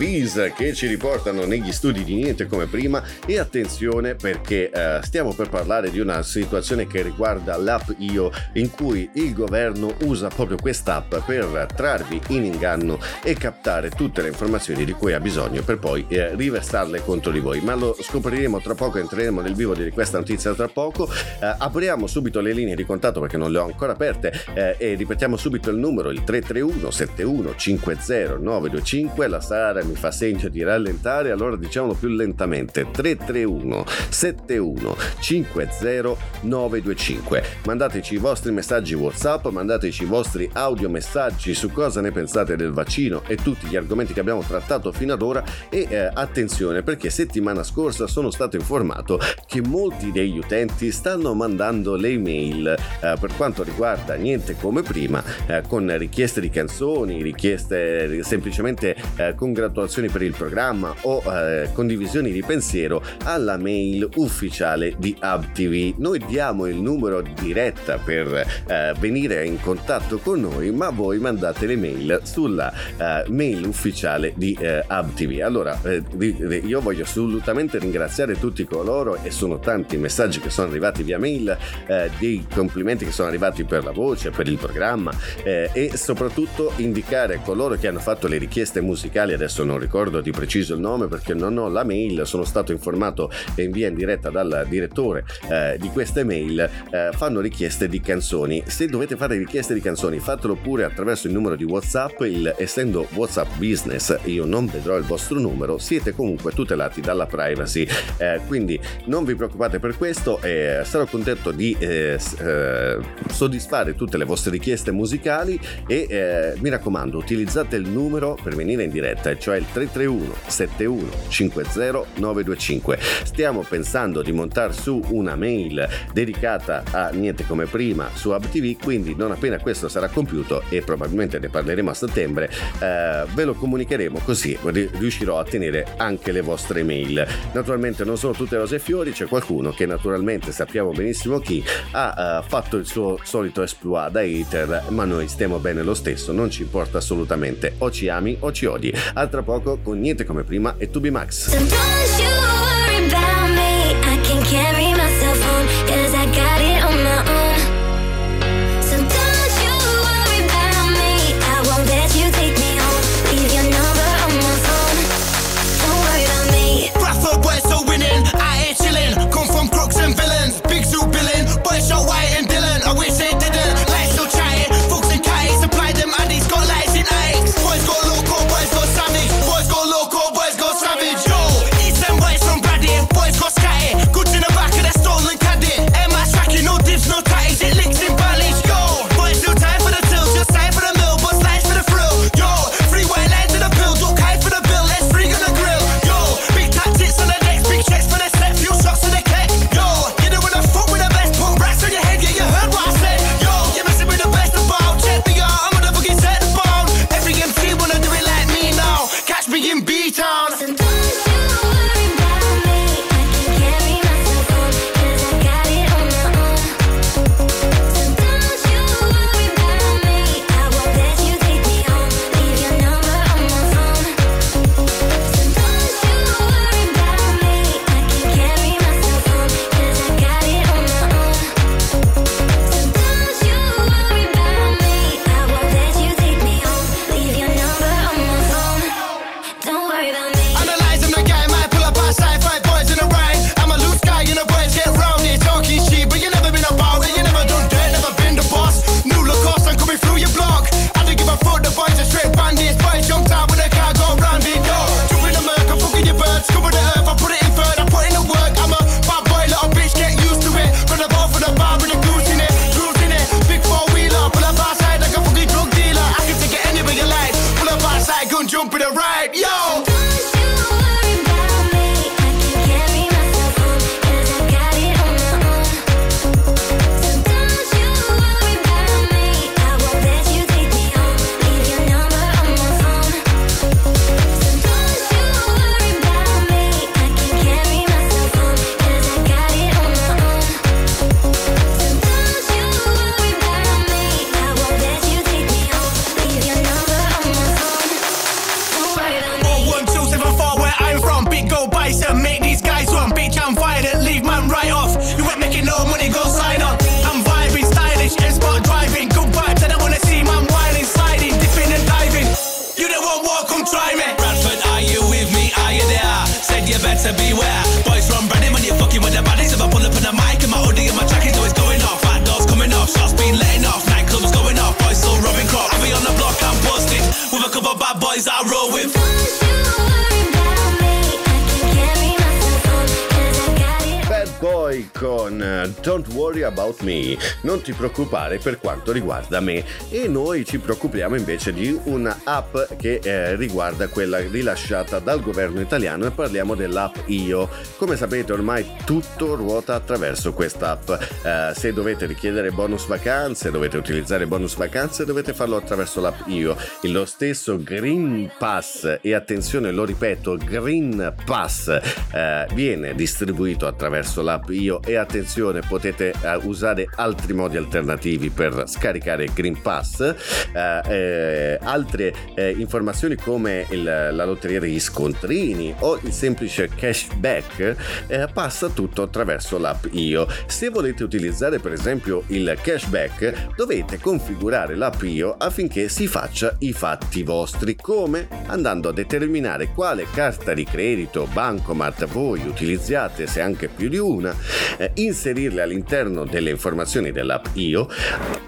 Viz che ci riportano negli studi di niente come prima. E attenzione perché eh, stiamo per parlare di una situazione che riguarda l'app Io in cui il governo usa proprio quest'app per trarvi in inganno e captare tutte le informazioni di cui ha bisogno per poi eh, riversarle contro di voi. Ma lo scopriremo tra poco entreremo nel vivo di questa notizia tra poco. Eh, apriamo subito le linee di contatto perché non le ho ancora aperte eh, e ripetiamo subito il numero il 331 71 50 925 la Sara mi fa segno di rallentare allora diciamolo più lentamente. 331 71 50 925 mandateci i vostri messaggi whatsapp mandateci i vostri audio messaggi su cosa ne pensate del vaccino e tutti gli argomenti che abbiamo trattato fino ad ora. E eh, attenzione perché settimana scorsa sono stato informato che molti degli utenti stanno mandando le email eh, per quanto riguarda niente come prima eh, con richieste di canzoni richieste eh, semplicemente eh, congratulazioni per il programma o eh, condivisioni di pensiero alla mail ufficiale di HubTV. Noi diamo il numero diretta per eh, venire in contatto con noi, ma voi mandate le mail sulla eh, mail ufficiale di eh, HubTV. Allora, eh, io voglio assolutamente ringraziare tutti coloro e sono tanti i messaggi che sono arrivati via mail, eh, dei complimenti che sono arrivati per la voce, per il programma eh, e soprattutto indicare coloro che hanno fatto le richieste musicali, adesso non ricordo di preciso il nome perché non ho la mail, sono stato informato in via in diretta dal direttore eh, di queste mail, eh, fanno richieste di canzoni. Se dovete fare richieste di canzoni, fatelo pure attraverso il numero di WhatsApp, il- essendo WhatsApp Business, io non vedrò il vostro numero, siete comunque tutelati dalla privacy. Eh, quindi non vi preoccupate per questo, eh, sarò contento di eh, eh, soddisfare tutte le vostre richieste musicali e eh, mi raccomando utilizzate il numero per venire in diretta, cioè il 331 71 50 925. Stiamo pensando di montare su una mail dedicata a niente come prima su HubTV, quindi non appena questo sarà compiuto e probabilmente ne parleremo a settembre, eh, ve lo comunicheremo così ri- riuscirò a tenere anche le vostre mail. Naturalmente non sono tutte rose e fiori, c'è qualcuno che naturalmente sappiamo benissimo chi ha eh, fatto il suo solito exploit da hater, ma noi stiamo bene lo stesso, non ci importa assolutamente, o ci ami o ci odi. A tra poco con niente come prima e Tubi Max. So don't B-Town. Preoccupare per quanto riguarda me. E ci preoccupiamo invece di un'app che eh, riguarda quella rilasciata dal governo italiano e parliamo dell'app Io. Come sapete ormai tutto ruota attraverso quest'app. Eh, se dovete richiedere bonus vacanze, dovete utilizzare bonus vacanze, dovete farlo attraverso l'app Io. Lo stesso Green Pass, e attenzione lo ripeto, Green Pass eh, viene distribuito attraverso l'app Io e attenzione potete eh, usare altri modi alternativi per scaricare Green Pass. Eh, eh, altre eh, informazioni come il- la lotteria degli scontrini o il semplice cashback eh, passa tutto attraverso l'app Io. Se volete utilizzare per esempio il cashback dovete configurare l'app Io affinché si faccia i fatti vostri come andando a determinare quale carta di credito bancomat voi utilizzate se anche più di una eh, inserirle all'interno delle informazioni dell'app Io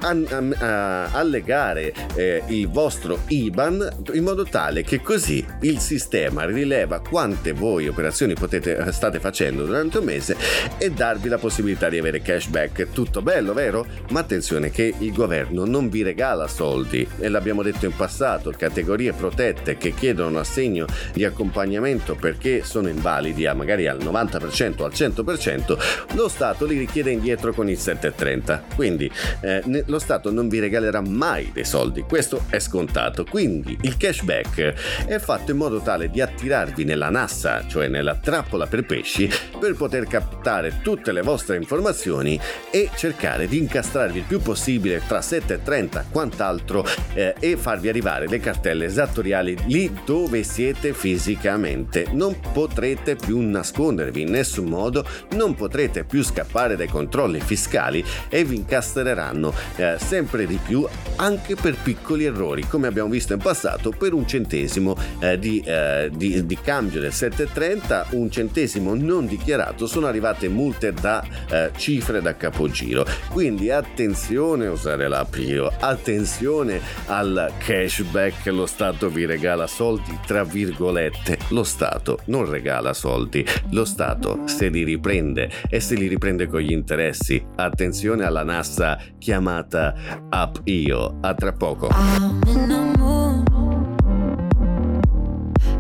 an- am- a- allegare eh, il vostro IBAN in modo tale che così il sistema rileva quante voi operazioni potete, eh, state facendo durante un mese e darvi la possibilità di avere cashback. Tutto bello, vero? Ma attenzione che il governo non vi regala soldi e l'abbiamo detto in passato, categorie protette che chiedono assegno di accompagnamento perché sono invalidi a magari al 90% o al 100%, lo Stato li richiede indietro con il 730. Quindi eh, lo Stato non vi regalerà mai dei soldi, questo è scontato. Quindi il cashback è fatto in modo tale di attirarvi nella nassa, cioè nella trappola per pesci, per poter captare tutte le vostre informazioni e cercare di incastrarvi il più possibile tra 7 e 30 quant'altro eh, e farvi arrivare le cartelle esattoriali lì dove siete fisicamente. Non potrete più nascondervi in nessun modo, non potrete più scappare dai controlli fiscali e vi incastreranno eh, sempre di più anche per piccoli errori, come abbiamo visto in passato per un centesimo eh, di, eh, di- di cambio del 730, un centesimo non dichiarato, sono arrivate multe da eh, cifre da capogiro. Quindi attenzione a usare l'app Io, attenzione al cashback, lo Stato vi regala soldi, tra virgolette, lo Stato non regala soldi, lo Stato se li riprende e se li riprende con gli interessi. Attenzione alla nassa chiamata app Io, a tra poco. I'm in the mood.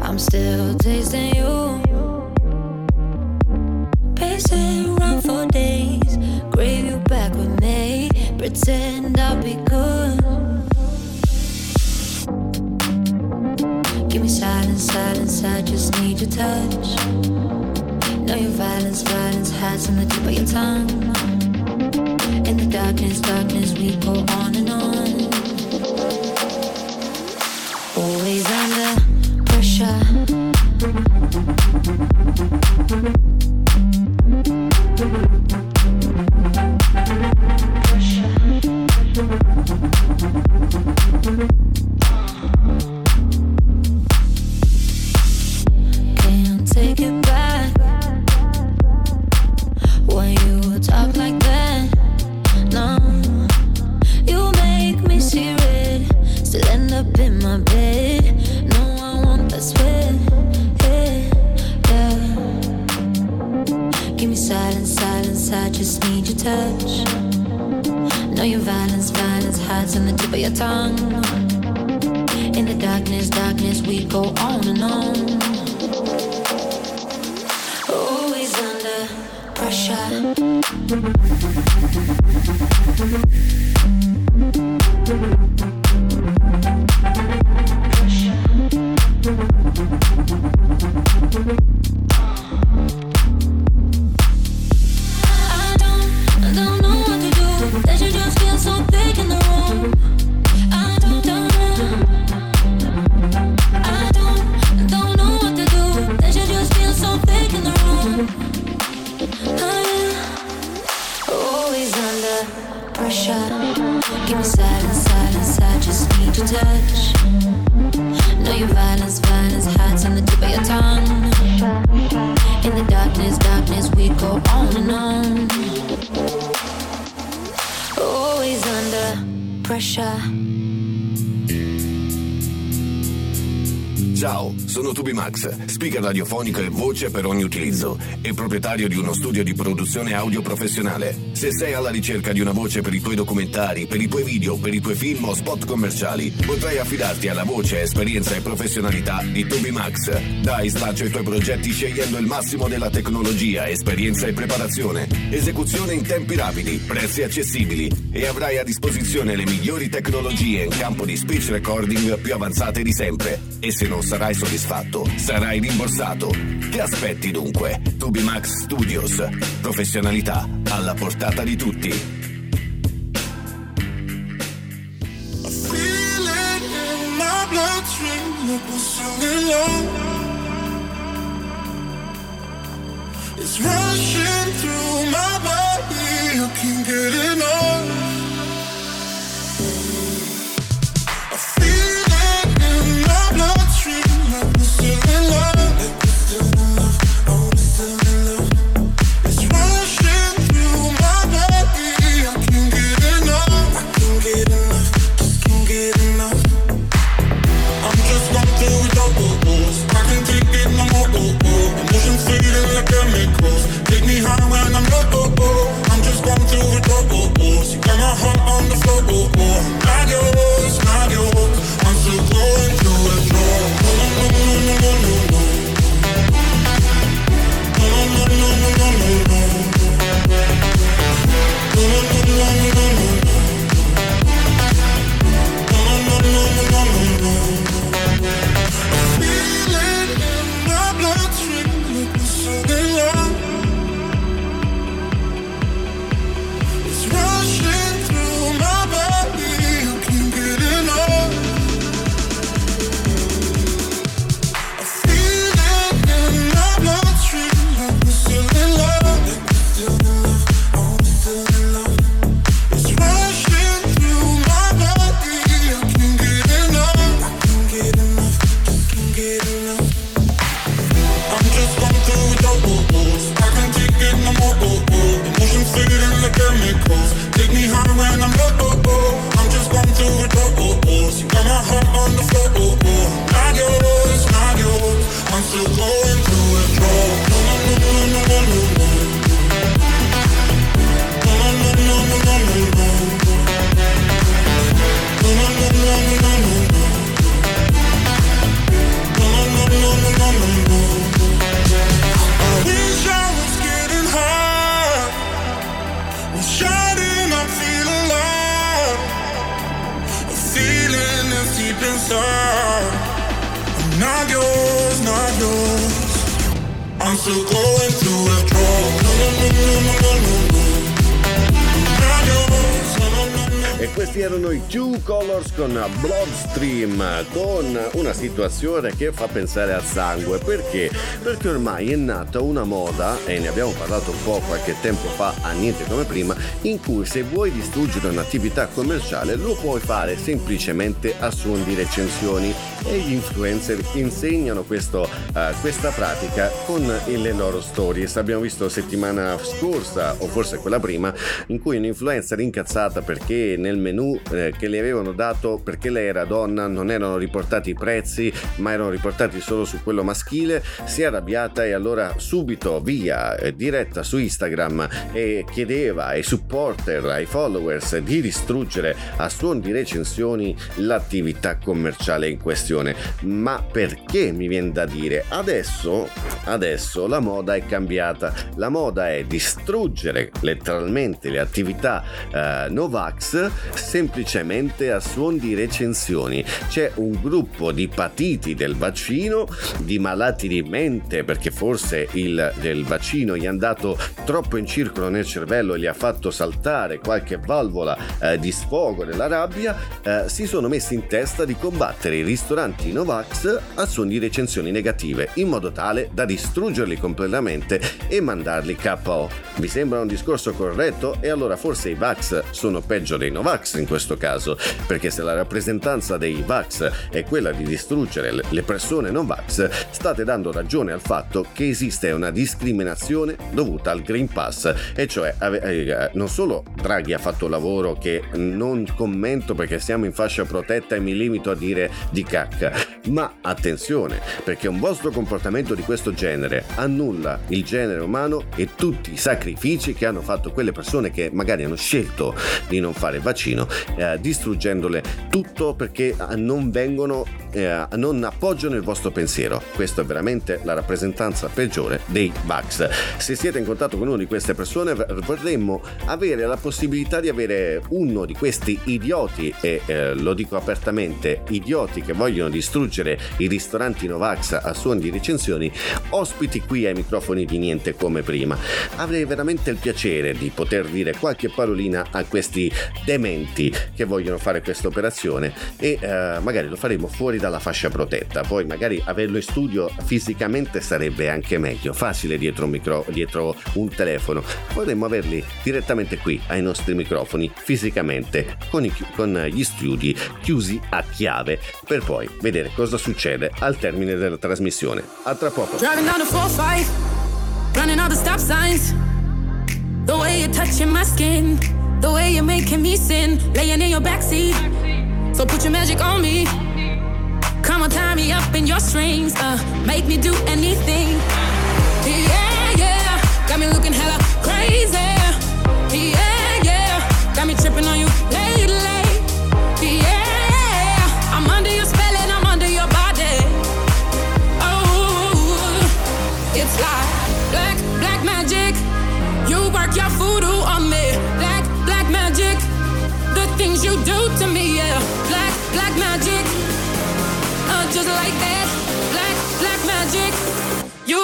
I'm still tasting you. Pacing around for days. Crave you back with me. Pretend I'll be good. Give me silence, silence. I just need your touch. Know your violence, violence hides in the tip of your tongue. In the darkness, darkness, we go on and on. Touch. Know your violence, violence hides on the tip of your tongue. In the darkness, darkness, we go on and on. Always under pressure. Radiofonico e voce per ogni utilizzo e proprietario di uno studio di produzione audio professionale. Se sei alla ricerca di una voce per i tuoi documentari, per i tuoi video, per i tuoi film o spot commerciali, potrai affidarti alla voce, esperienza e professionalità di Tubi Max. Dai spazio ai tuoi progetti scegliendo il massimo della tecnologia, esperienza e preparazione. Esecuzione in tempi rapidi, prezzi accessibili e avrai a disposizione le migliori tecnologie in campo di speech recording più avanzate di sempre. E se non sarai soddisfatto, sarai rimborsato. Che aspetti dunque? Tubimax Studios. Professionalità alla portata di tutti. It's rushing through my body, I can't get enough. I in my bloodstream, like we're still in love. Like we're still in love, oh. Going through the. You got on the floor. Oh, oh. I'm still going situazione che fa pensare al sangue. Perché? Perché ormai è nata una moda, e ne abbiamo parlato un po' qualche tempo fa, a niente come prima, in cui se vuoi distruggere un'attività commerciale lo puoi fare semplicemente a suon di recensioni e gli influencer insegnano questo, eh, questa pratica con le loro stories. Abbiamo visto settimana scorsa, o forse quella prima, in cui un'influencer incazzata perché nel menu eh, che le avevano dato, perché lei era donna, non erano riportati i prezzi, ma erano riportati solo su quello maschile, si è arrabbiata e allora subito via eh, diretta su Instagram e chiedeva ai supporter, ai followers di distruggere a suon di recensioni l'attività commerciale in questione. Ma perché mi viene da dire? Adesso, adesso la moda è cambiata. La moda è distruggere letteralmente le attività eh, Novax semplicemente a suon di recensioni. C'è un gruppo di patiti del vaccino, di malati di mente perché forse il del vaccino gli è andato troppo in circolo nel cervello e gli ha fatto saltare qualche valvola eh, di sfogo della rabbia, eh, si sono messi in testa di combattere i ristoranti Novax a suon di recensioni negative in modo tale da distruggerli completamente e mandarli KO. Vi sembra un discorso corretto? E allora forse i Vax sono peggio dei Novax? Vax in questo caso, perché se la rappresentanza dei Vax è quella di distruggere le- persone non Vax, state dando ragione al fatto che esiste una discriminazione dovuta al Green Pass, e cioè eh, non solo Draghi ha fatto lavoro che non commento perché siamo in fascia protetta e mi limito a dire di cacca, ma attenzione, perché un vostro comportamento di questo genere annulla il genere umano e tutti i sacrifici che hanno fatto quelle persone che magari hanno scelto di non fare il vaccino, eh, distruggendole tutto perché eh, non vengono, eh, non appoggiano il vostro pensiero. Questa è veramente la rappresentanza peggiore dei Vax. Se siete in contatto con una di queste persone, vorremmo avere la possibilità di avere uno di questi idioti, e eh, lo dico apertamente, idioti che vogliono distruggere i ristoranti Novax a suon di recensioni, ospiti qui ai microfoni di niente come prima. Avrei veramente il piacere di poter dire qualche parolina a questi dementi che vogliono fare questa operazione e eh, magari lo faremo fuori dalla fascia protetta. Poi magari averlo in studio fisicamente sarebbe anche meglio, facile dietro un, micro, dietro un telefono. Vorremmo averli direttamente qui ai nostri microfoni fisicamente con, i con gli studi chiusi a chiave per poi vedere cosa succede al termine della trasmissione. A tra poco. Driving down the 4-5, running all the stop signs. The way you're touching my skin, the way you're making me sin, laying in your backseat. So put your magic on me. Come on, tie me up in your strings, uh, make me do anything. Yeah, yeah, got me looking hella crazy. Yeah, yeah, got me tripping on you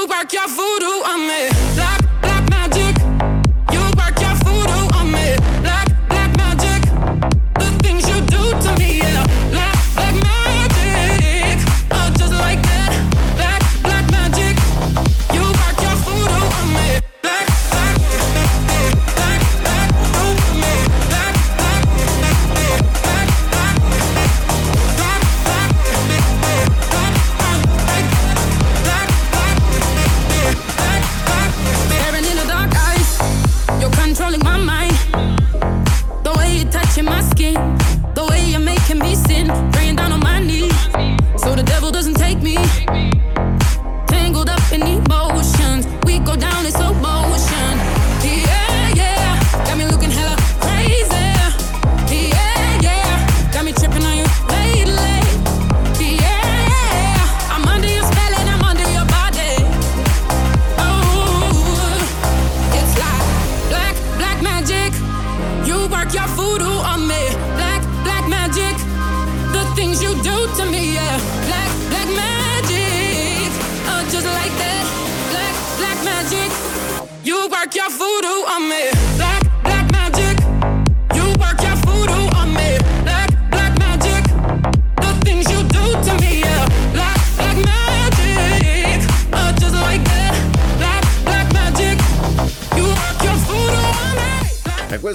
work your voodoo on me.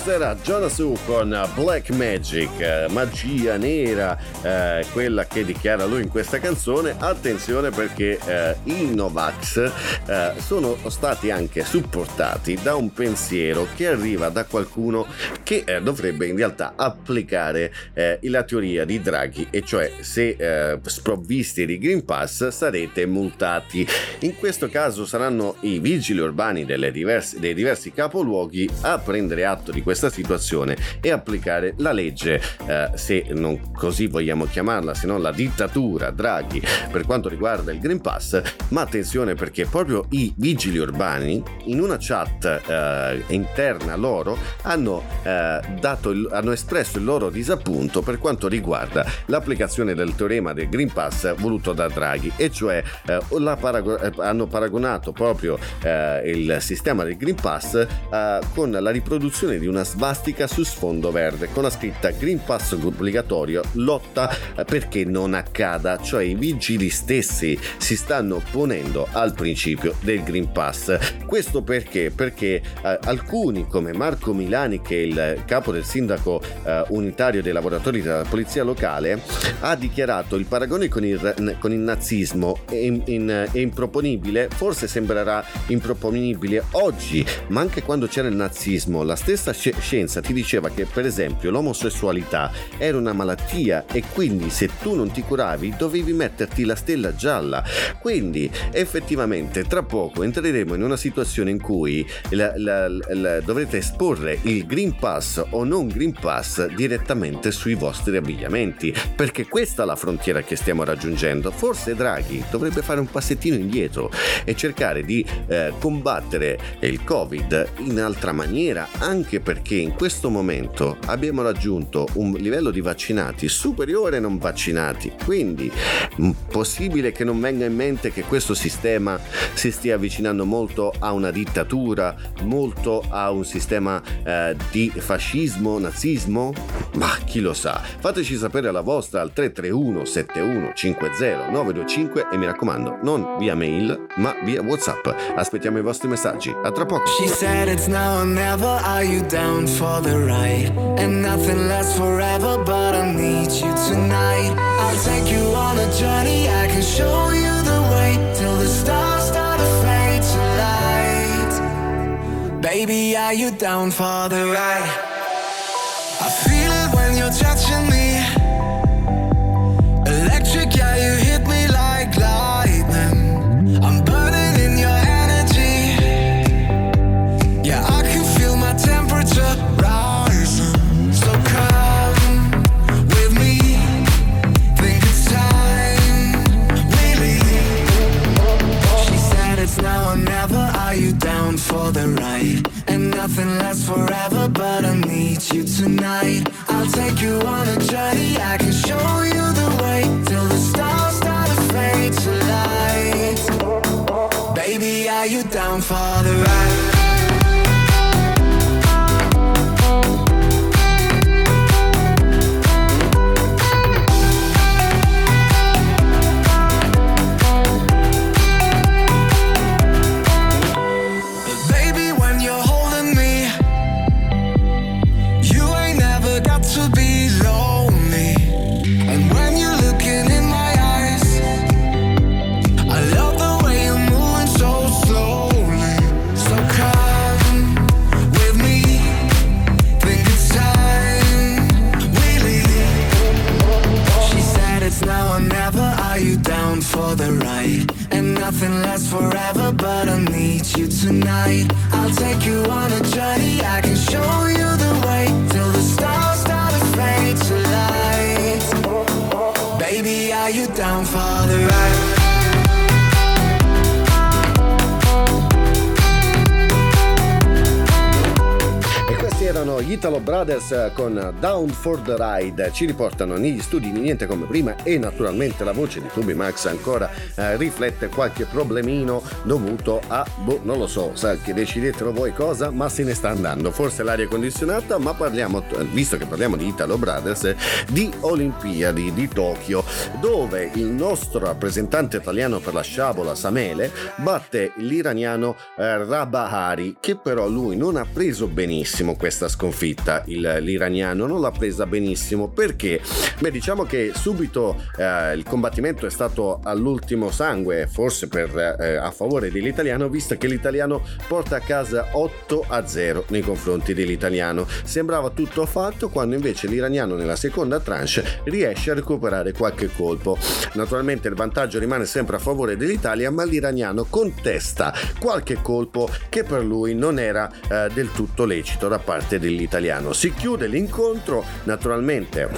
Questo era Jonas Su con Black Magic, magia nera, eh, quella che dichiara lui in questa canzone. Attenzione perché eh, i Novax eh, sono stati anche supportati da un pensiero che arriva da qualcuno che eh, dovrebbe in realtà applicare eh, la teoria di Draghi, e cioè se eh, sprovvisti di Green Pass sarete multati. In questo caso saranno i vigili urbani diverse- dei diversi capoluoghi a prendere atto di questa situazione e applicare la legge, eh, se non così vogliamo chiamarla, se non la dittatura Draghi per quanto riguarda il Green Pass. Ma attenzione perché proprio i vigili urbani in una chat eh, interna loro hanno, eh, dato il- hanno espresso il loro disappunto per quanto riguarda l'applicazione del teorema del Green Pass voluto da Draghi, e cioè eh, parago- eh, hanno paragonato proprio eh, il sistema del Green Pass con la riproduzione di una svastica su sfondo verde con la scritta Green Pass obbligatorio lotta eh, perché non accada, cioè i vigili stessi si stanno opponendo al principio del Green Pass. Questo perché? Perché eh, alcuni come Marco Milani che è il capo del sindaco eh, unitario dei lavoratori della polizia locale ha dichiarato il paragone con il, con il nazismo è, in- in- è improponibile, forse sembrerà improponibile oggi, ma anche quando c'era il nazismo la stessa scienza ti diceva che per esempio l'omosessualità era una malattia e quindi se tu non ti curavi dovevi metterti la stella gialla. Quindi effettivamente tra poco entreremo in una situazione in cui la- la- la- dovrete esporre il Green Pass o non Green Pass direttamente sui vostri abbigliamenti, perché questa è la frontiera che stiamo raggiungendo. Forse Draghi dovrebbe fare un passettino indietro e cercare di eh, combattere il Covid in altra maniera, anche perché in questo momento abbiamo raggiunto un livello di vaccinati superiore ai non vaccinati. Quindi possibile che non venga in mente che questo sistema si stia avvicinando molto a una dittatura, molto a un sistema eh, di fascismo, nazismo? Ma chi lo sa? Fateci sapere la vostra al 331 71 50 925 e mi raccomando, non via mail, ma via WhatsApp. Aspettiamo i vostri messaggi. A tra poco. She said it's now or never. Are you down for the ride? And nothing lasts forever, but I need you tonight. I'll take you on a journey. I can show you the way till the stars start to fade to light. Baby, are you down for the ride? The? And nothing lasts forever, but I need you tonight. I'll take you on a journey. I can show you the way till the stars start to fade to light. Baby, are you down for the ride? Ride? And nothing lasts forever, but I need you tonight. I'll take you on a journey. I can show you the way till the stars start to fade to light. Baby, are you down for the ride? Erano gli Italo Brothers con Down for the Ride. Ci riportano negli studi di niente come prima e naturalmente la voce di Tubi Max ancora eh, riflette qualche problemino dovuto a, boh, non lo so, sa che decidetelo voi cosa, ma se ne sta andando. Forse l'aria condizionata, ma parliamo, visto che parliamo di Italo Brothers, di Olimpiadi di Tokyo, dove il nostro rappresentante italiano per la sciabola Samele batte l'iraniano eh, Rabahari, che però lui non ha preso benissimo questa sconfitta. Il- l'iraniano non l'ha presa benissimo perché, beh, diciamo che subito eh, il combattimento è stato all'ultimo sangue, forse per, eh, a favore dell'italiano, visto che l'italiano porta a casa 8 a 0 nei confronti dell'italiano. Sembrava tutto fatto quando invece l'iraniano nella seconda tranche riesce a recuperare qualche colpo. Naturalmente il vantaggio rimane sempre a favore dell'Italia, ma l'iraniano contesta qualche colpo che per lui non era eh, del tutto lecito da parte dell'italiano. Si chiude l'incontro, naturalmente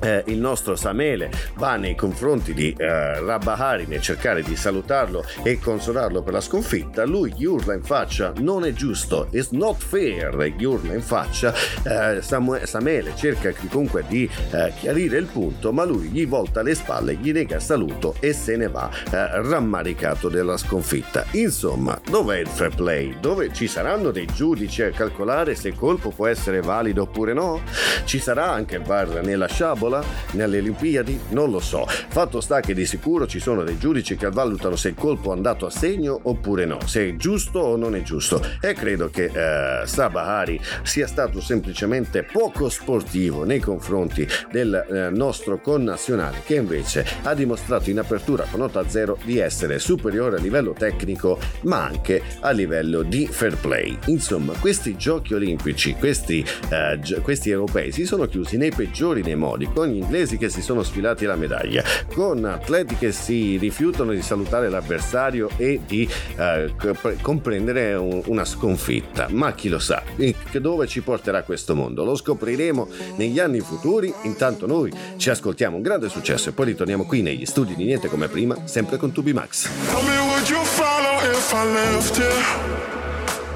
eh, il nostro Samele va nei confronti di eh, Rabahari nel cercare di salutarlo e consolarlo per la sconfitta, lui gli urla in faccia non è giusto, it's not fair, gli urla in faccia, eh, Samu- Samele cerca comunque di eh, chiarire il punto, ma lui gli volta le spalle, gli nega saluto e se ne va eh, rammaricato della sconfitta. Insomma, dov'è il fair play? Dove ci saranno dei giudici a calcolare se colpo può essere valido oppure no? Ci sarà anche il VAR nella sciabola? Nelle Olimpiadi? Non lo so. Fatto sta che di sicuro ci sono dei giudici che valutano se il colpo è andato a segno oppure no, se è giusto o non è giusto. E credo che eh, Sabahari sia stato semplicemente poco sportivo nei confronti del eh, nostro connazionale che invece ha dimostrato in apertura con 8 a 0 di essere superiore a livello tecnico ma anche a livello di fair play. Insomma, questi giochi olimpici, questi, eh, gi- questi europei si sono chiusi nei peggiori dei modi, con gli inglesi che si sono sfilati la medaglia, con atleti che si rifiutano di salutare l'avversario e di eh, comp- comprendere un- una sconfitta. Ma chi lo sa, E che dove ci porterà questo mondo? Lo scopriremo negli anni futuri. Intanto noi ci ascoltiamo un grande successo e poi ritorniamo qui negli studi di Niente come prima, sempre con Tubi Max.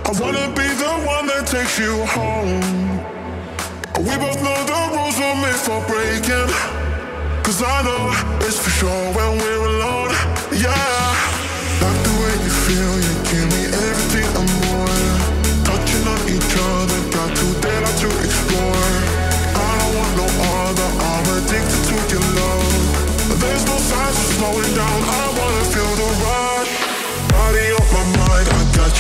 I wanna be the one that takes you home. We both know the rules were made for breaking. Cause I know it's for sure when we're alone. Yeah. Like the way you feel, you give me everything I'm more. Touching on each other, got too daylight to explore. I don't want no other, I'm addicted to your love. There's no signs of slowing down,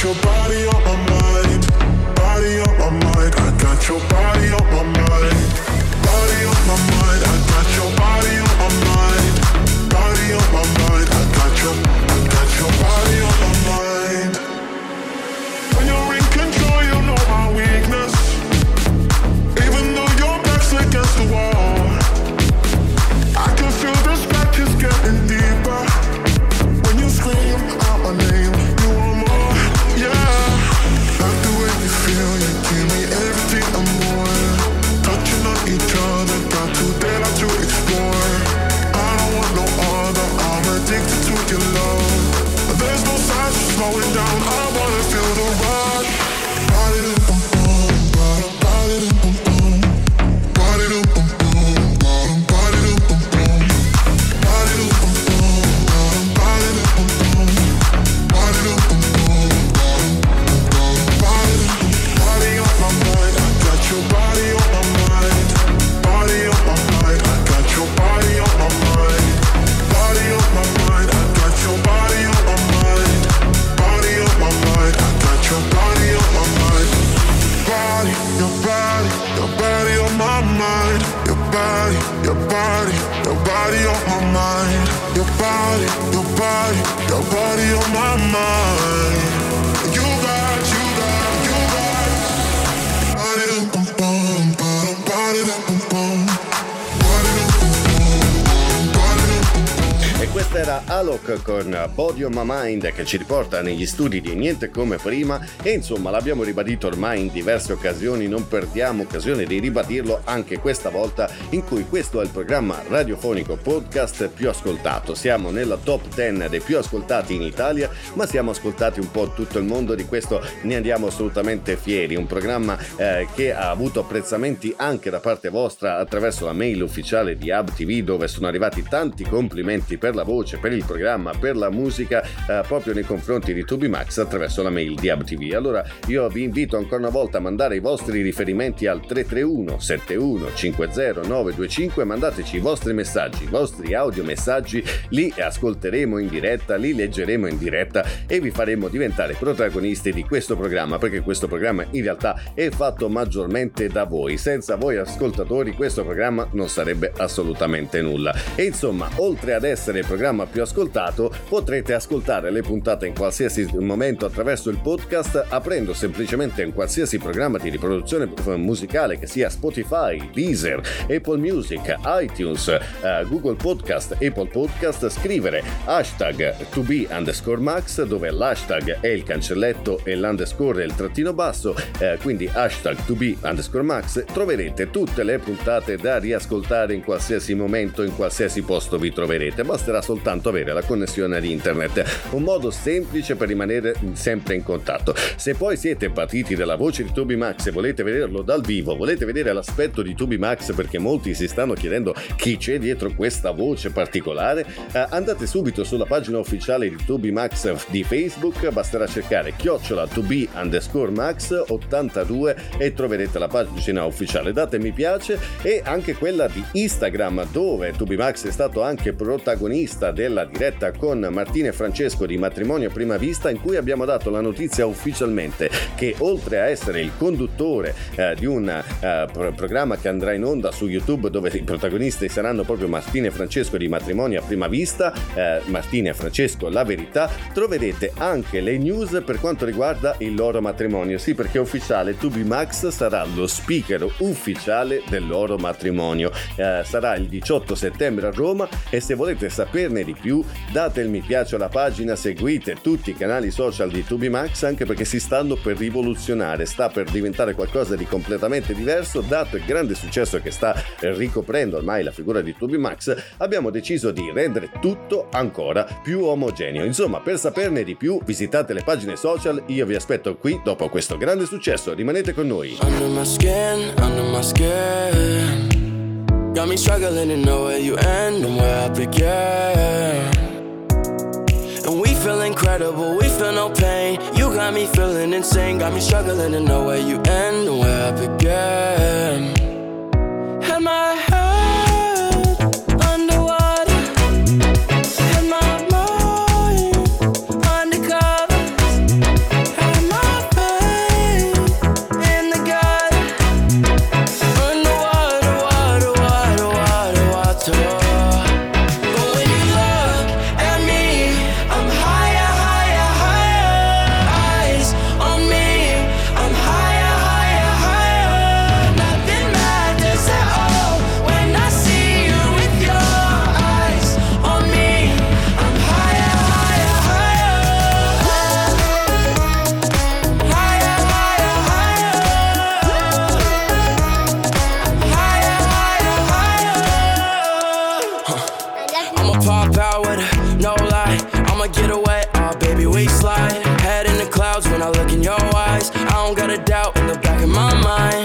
your body on my mind. Body on my mind, I got your body on my mind. Body on my mind, I got your body on my mind. Body on my mind, I got your, I got your body on my mind. Body on my mind. Questa era Alok con Body on My Mind che ci riporta negli studi di Niente come prima e insomma l'abbiamo ribadito ormai in diverse occasioni, non perdiamo occasione di ribadirlo anche questa volta in cui questo è il programma radiofonico podcast più ascoltato. Siamo nella top 10 dei più ascoltati in Italia, ma siamo ascoltati un po' tutto il mondo, di questo ne andiamo assolutamente fieri. Un programma eh, che ha avuto apprezzamenti anche da parte vostra attraverso la mail ufficiale di Hub TV dove sono arrivati tanti complimenti per la voce, per il programma, per la musica eh, proprio nei confronti di Tubi Max attraverso la mail di Hub TV. Allora io vi invito ancora una volta a mandare i vostri riferimenti al 331 71 50 925 mandateci i vostri messaggi, i vostri audiomessaggi, li ascolteremo in diretta, li leggeremo in diretta e vi faremo diventare protagonisti di questo programma perché questo programma in realtà è fatto maggiormente da voi. Senza voi ascoltatori questo programma non sarebbe assolutamente nulla. E insomma, oltre ad essere programma programma più ascoltato, potrete ascoltare le puntate in qualsiasi momento attraverso il podcast, aprendo semplicemente un qualsiasi programma di riproduzione musicale che sia Spotify, Deezer, Apple Music, iTunes, eh, Google Podcast, Apple Podcast, scrivere hashtag to be underscore max dove l'hashtag è il cancelletto e l'underscore è il trattino basso, eh, quindi hashtag to be underscore max, troverete tutte le puntate da riascoltare in qualsiasi momento, in qualsiasi posto vi troverete, basterà soltanto avere la connessione ad internet, un modo semplice per rimanere sempre in contatto. Se poi siete patiti della voce di Toby Max e volete vederlo dal vivo, volete vedere l'aspetto di Toby Max perché molti si stanno chiedendo chi c'è dietro questa voce particolare, eh, andate subito sulla pagina ufficiale di Toby Max di Facebook, basterà cercare chiocciola to be underscore max 82 e troverete la pagina ufficiale. Date mi piace e anche quella di Instagram dove Toby Max è stato anche protagonista della diretta con Martina e Francesco di Matrimonio a Prima Vista in cui abbiamo dato la notizia ufficialmente che oltre a essere il conduttore eh, di un eh, pro- programma che andrà in onda su YouTube dove i protagonisti saranno proprio Martina e Francesco di Matrimonio a Prima Vista, eh, Martina e Francesco La Verità, troverete anche le news per quanto riguarda il loro matrimonio. Sì, perché ufficiale, Tubi Max sarà lo speaker ufficiale del loro matrimonio. Eh, sarà il 18 settembre a Roma e se volete saperne di più date il mi piace alla pagina, seguite tutti i canali social di Tubi Max anche perché si stanno per rivoluzionare, sta per diventare qualcosa di completamente diverso, dato il grande successo che sta ricoprendo ormai la figura di Tubi Max, abbiamo deciso di rendere tutto ancora più omogeneo. Insomma, per saperne di più, visitate le pagine social, io vi aspetto qui dopo questo grande successo, rimanete con noi. Under my skin, under my skin. Got me struggling to know where you end and where I begin. And we feel incredible, we feel no pain. You got me feeling insane, got me struggling to know where you end and where I begin. And my head mind.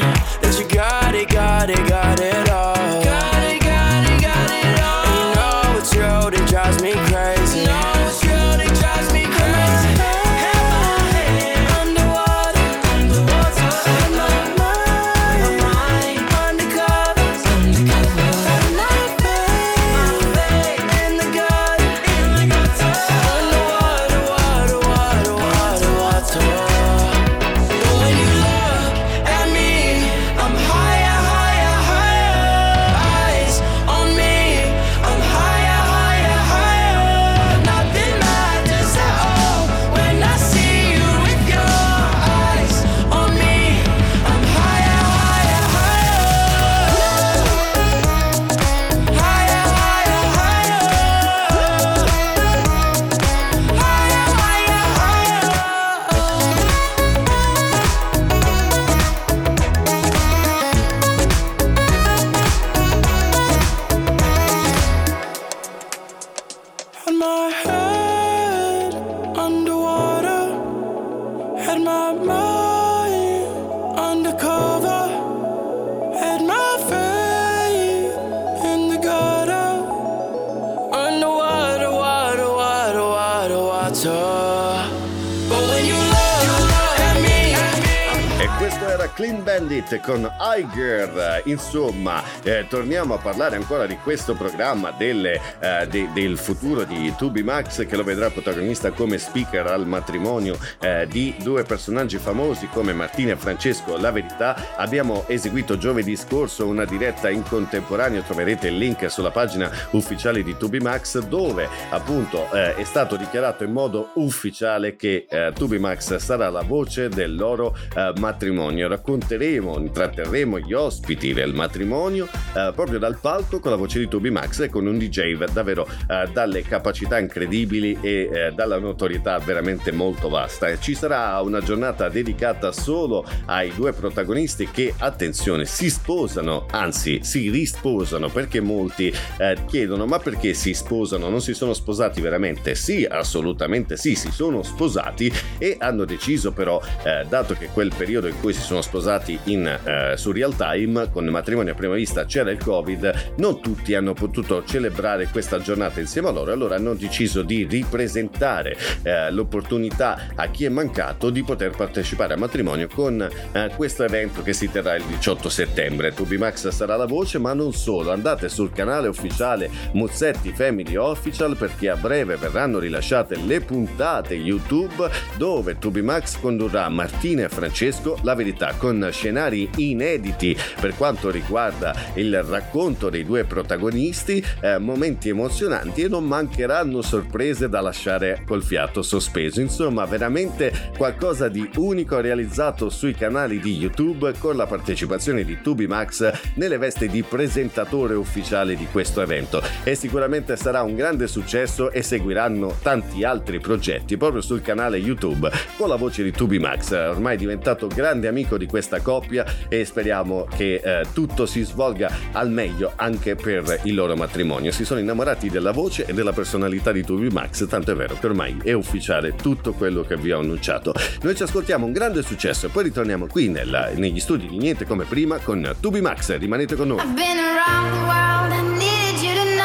Bandit con Iger. Insomma, eh, torniamo a parlare ancora di questo programma delle, eh, de- del futuro di Tubi Max che lo vedrà protagonista come speaker al matrimonio eh, di due personaggi famosi come Martina e Francesco. La verità, abbiamo eseguito giovedì scorso una diretta in contemporaneo, troverete il link sulla pagina ufficiale di Tubi Max dove appunto eh, è stato dichiarato in modo ufficiale che eh, Tubi Max sarà la voce del loro eh, matrimonio. Racconteremo, intratterremo gli ospiti del matrimonio eh, proprio dal palco con la voce di Tubi Max e con un DJ davvero eh, dalle capacità incredibili e eh, dalla notorietà veramente molto vasta. Ci sarà una giornata dedicata solo ai due protagonisti che, attenzione, si sposano, anzi si risposano perché molti eh, chiedono ma perché si sposano? Non si sono sposati veramente? Sì, assolutamente sì, si sono sposati e hanno deciso però, eh, dato che quel periodo in cui si sono sposati in, eh, su real time, con matrimonio a prima vista c'era il covid, non tutti hanno potuto celebrare questa giornata insieme a loro, allora hanno deciso di ripresentare eh, l'opportunità a chi è mancato di poter partecipare al matrimonio con eh, questo evento che si terrà il 18 settembre. Tubi Max sarà la voce, ma non solo, andate sul canale ufficiale Muzzetti Family Official perché a breve verranno rilasciate le puntate YouTube dove Tubi Max condurrà Martina e Francesco la verità con scenari inediti per quanto riguarda il racconto dei due protagonisti, eh, momenti emozionanti e non mancheranno sorprese da lasciare col fiato sospeso. Insomma, veramente qualcosa di unico realizzato sui canali di YouTube con la partecipazione di Tubi Max nelle vesti di presentatore ufficiale di questo evento e sicuramente sarà un grande successo e seguiranno tanti altri progetti proprio sul canale YouTube con la voce di Tubi Max, ormai diventato grande amico di questa coppia e speriamo che eh, tutto si svolga al meglio anche per il loro matrimonio. Si sono innamorati della voce e della personalità di Tubi Max, tanto è vero che ormai è ufficiale tutto quello che vi ho annunciato. Noi ci ascoltiamo un grande successo e poi ritorniamo qui nella- negli studi di Niente come prima con Tubi Max, rimanete con noi. I've been around the world and needed you to know.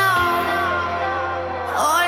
All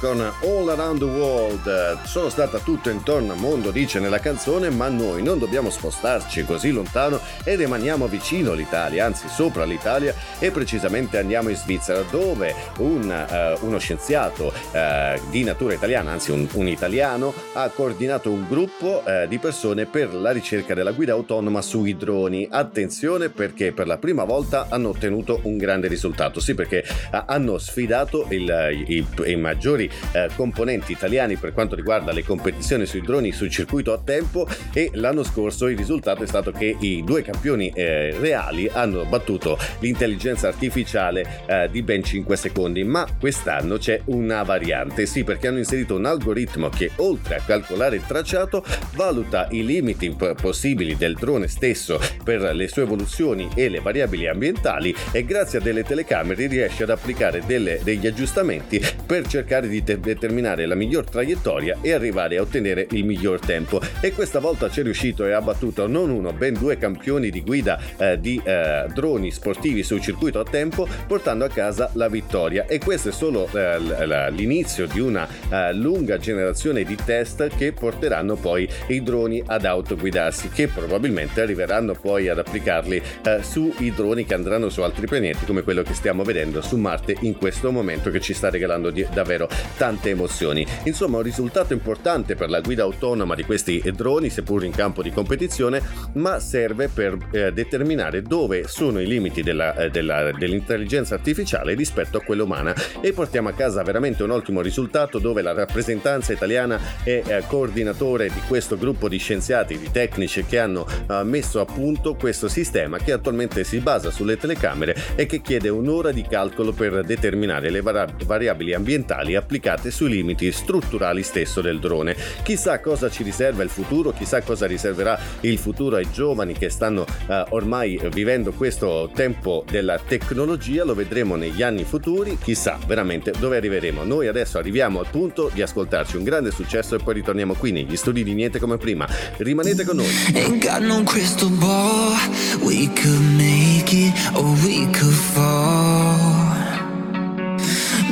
Con All Around the World. Sono stata tutto intorno al mondo, dice nella canzone, ma noi non dobbiamo spostarci così lontano e rimaniamo vicino all'Italia, anzi sopra l'Italia e precisamente andiamo in Svizzera dove un, eh, uno scienziato eh, di natura italiana, anzi un, un italiano, ha coordinato un gruppo eh, di persone per la ricerca della guida autonoma sui droni. Attenzione perché per la prima volta hanno ottenuto un grande risultato, sì perché hanno sfidato il- i, i maggiori eh, componenti italiani per quanto riguarda le competizioni sui droni sul circuito a tempo e l'anno scorso il risultato è stato che i due campioni eh, reali hanno battuto l'intelligenza artificiale eh, di ben 5 secondi, ma quest'anno c'è una variante, sì perché hanno inserito un algoritmo che oltre a calcolare il tracciato valuta i limiti possibili del drone stesso per le sue evoluzioni e le variabili ambientali e grazie a delle telecamere riesce ad applicare delle- degli aggiustamenti per cercare di de- determinare la miglior traiettoria e arrivare a ottenere il miglior tempo. E questa volta ci è riuscito e ha battuto non uno ben due campioni di guida eh, di eh, droni sportivi sul circuito a tempo portando a casa la vittoria. E questo è solo eh, l'inizio di una eh, lunga generazione di test che porteranno poi i droni ad autoguidarsi che probabilmente arriveranno poi ad applicarli eh, sui droni che andranno su altri pianeti come quello che stiamo vedendo su Marte in questo momento che ci sta regalando di- davvero tante emozioni. Insomma, un risultato importante per la guida autonoma di questi droni, seppur in campo di competizione, ma serve per eh, determinare dove sono i limiti della- eh, della- dell'intelligenza artificiale rispetto a quella umana e portiamo a casa veramente un ottimo risultato dove la rappresentanza italiana è eh, coordinatore di questo gruppo di scienziati, di tecnici che hanno eh, messo a punto questo sistema che attualmente si basa sulle telecamere e che chiede un'ora di calcolo per determinare le vara- variabili ambientali applicate sui limiti strutturali stesso del drone. Chissà cosa ci riserva il futuro, chissà cosa riserverà il futuro ai giovani che stanno eh, ormai vivendo questo tempo della tecnologia, lo vedremo negli anni futuri, chissà veramente dove arriveremo. Noi adesso arriviamo al punto di ascoltarci un grande successo e poi ritorniamo qui negli studi di Niente come prima. Rimanete con noi. Ain't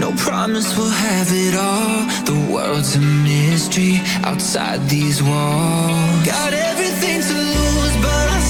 No promise we'll have it all. The world's a mystery outside these walls. Got everything to lose, but I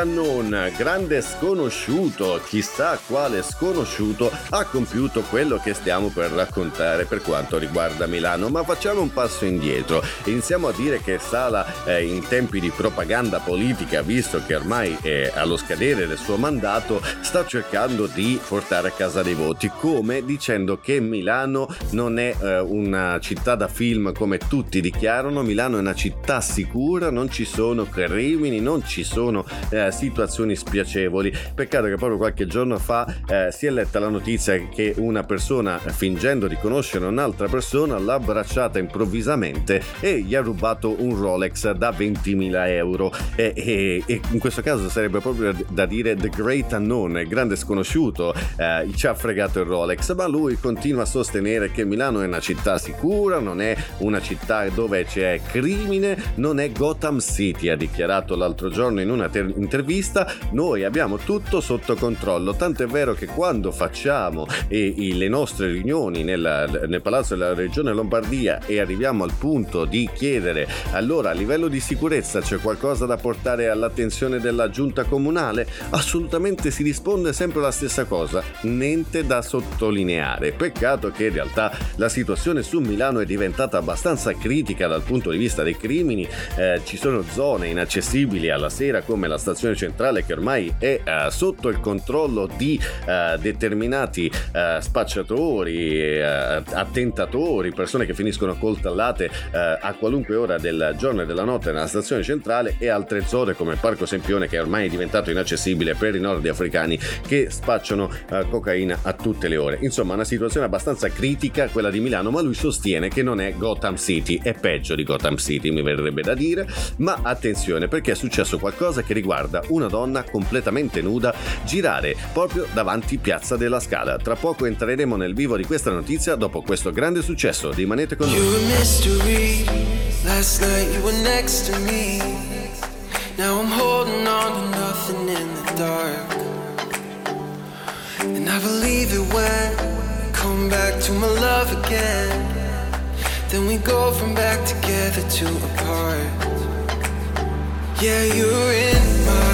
Rosen, Great Unknown, grande sconosciuto, chissà quale sconosciuto ha compiuto quello che stiamo per raccontare per quanto riguarda Milano, ma facciamo un passo indietro, iniziamo a dire che Sala eh, in tempi di propaganda politica, visto che ormai è allo scadere del suo mandato, sta cercando di portare a casa dei voti, come? Dicendo che Milano non è eh, una città da film come tutti dichiarano, Milano è una città sicura, non ci sono crimini, non ci sono eh, situazioni spiacevoli. Peccato che proprio qualche giorno fa eh, si è letta la notizia che una persona eh, fingendo di conoscere un'altra persona l'ha abbracciata improvvisamente e gli ha rubato un Rolex da 20.000 euro. E, e- e in questo caso sarebbe proprio da dire The Great Unknown, il grande sconosciuto, eh, ci ha fregato il Rolex, ma lui continua a sostenere che Milano è una città sicura, non è una città dove c'è crimine, non è Gotham City, ha dichiarato l'altro giorno in una ter- intervista, noi abbiamo tutto sotto controllo, tanto è vero che quando facciamo eh, i- le nostre riunioni nella- nel Palazzo della Regione Lombardia e arriviamo al punto di chiedere allora a livello di sicurezza c'è qualcosa da portare all'attenzione della giunta comunale, assolutamente si risponde sempre la stessa cosa, niente da sottolineare. Peccato che in realtà la situazione su Milano è diventata abbastanza critica dal punto di vista dei crimini, Eh, ci sono zone inaccessibili alla sera come la stazione centrale che ormai è eh, sotto il controllo di eh, determinati eh, spacciatori, attentatori, persone che finiscono coltellate a qualunque ora del giorno e della notte nella stazione centrale e altre zone come Parco Sempione che ormai è diventato inaccessibile per i nordafricani che spacciano cocaina a tutte le ore. Insomma, una situazione abbastanza critica quella di Milano, ma lui sostiene che non è Gotham City, è peggio di Gotham City, mi verrebbe da dire, ma attenzione perché è successo qualcosa che riguarda una donna completamente nuda girare proprio davanti Piazza della Scala. Tra poco entreremo nel vivo di questa notizia dopo questo grande successo. Rimanete con noi. Now I'm holding on to nothing in the dark. And I believe it when we come back to my love again. Then we go from back together to apart. Yeah, you're in my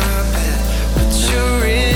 you're in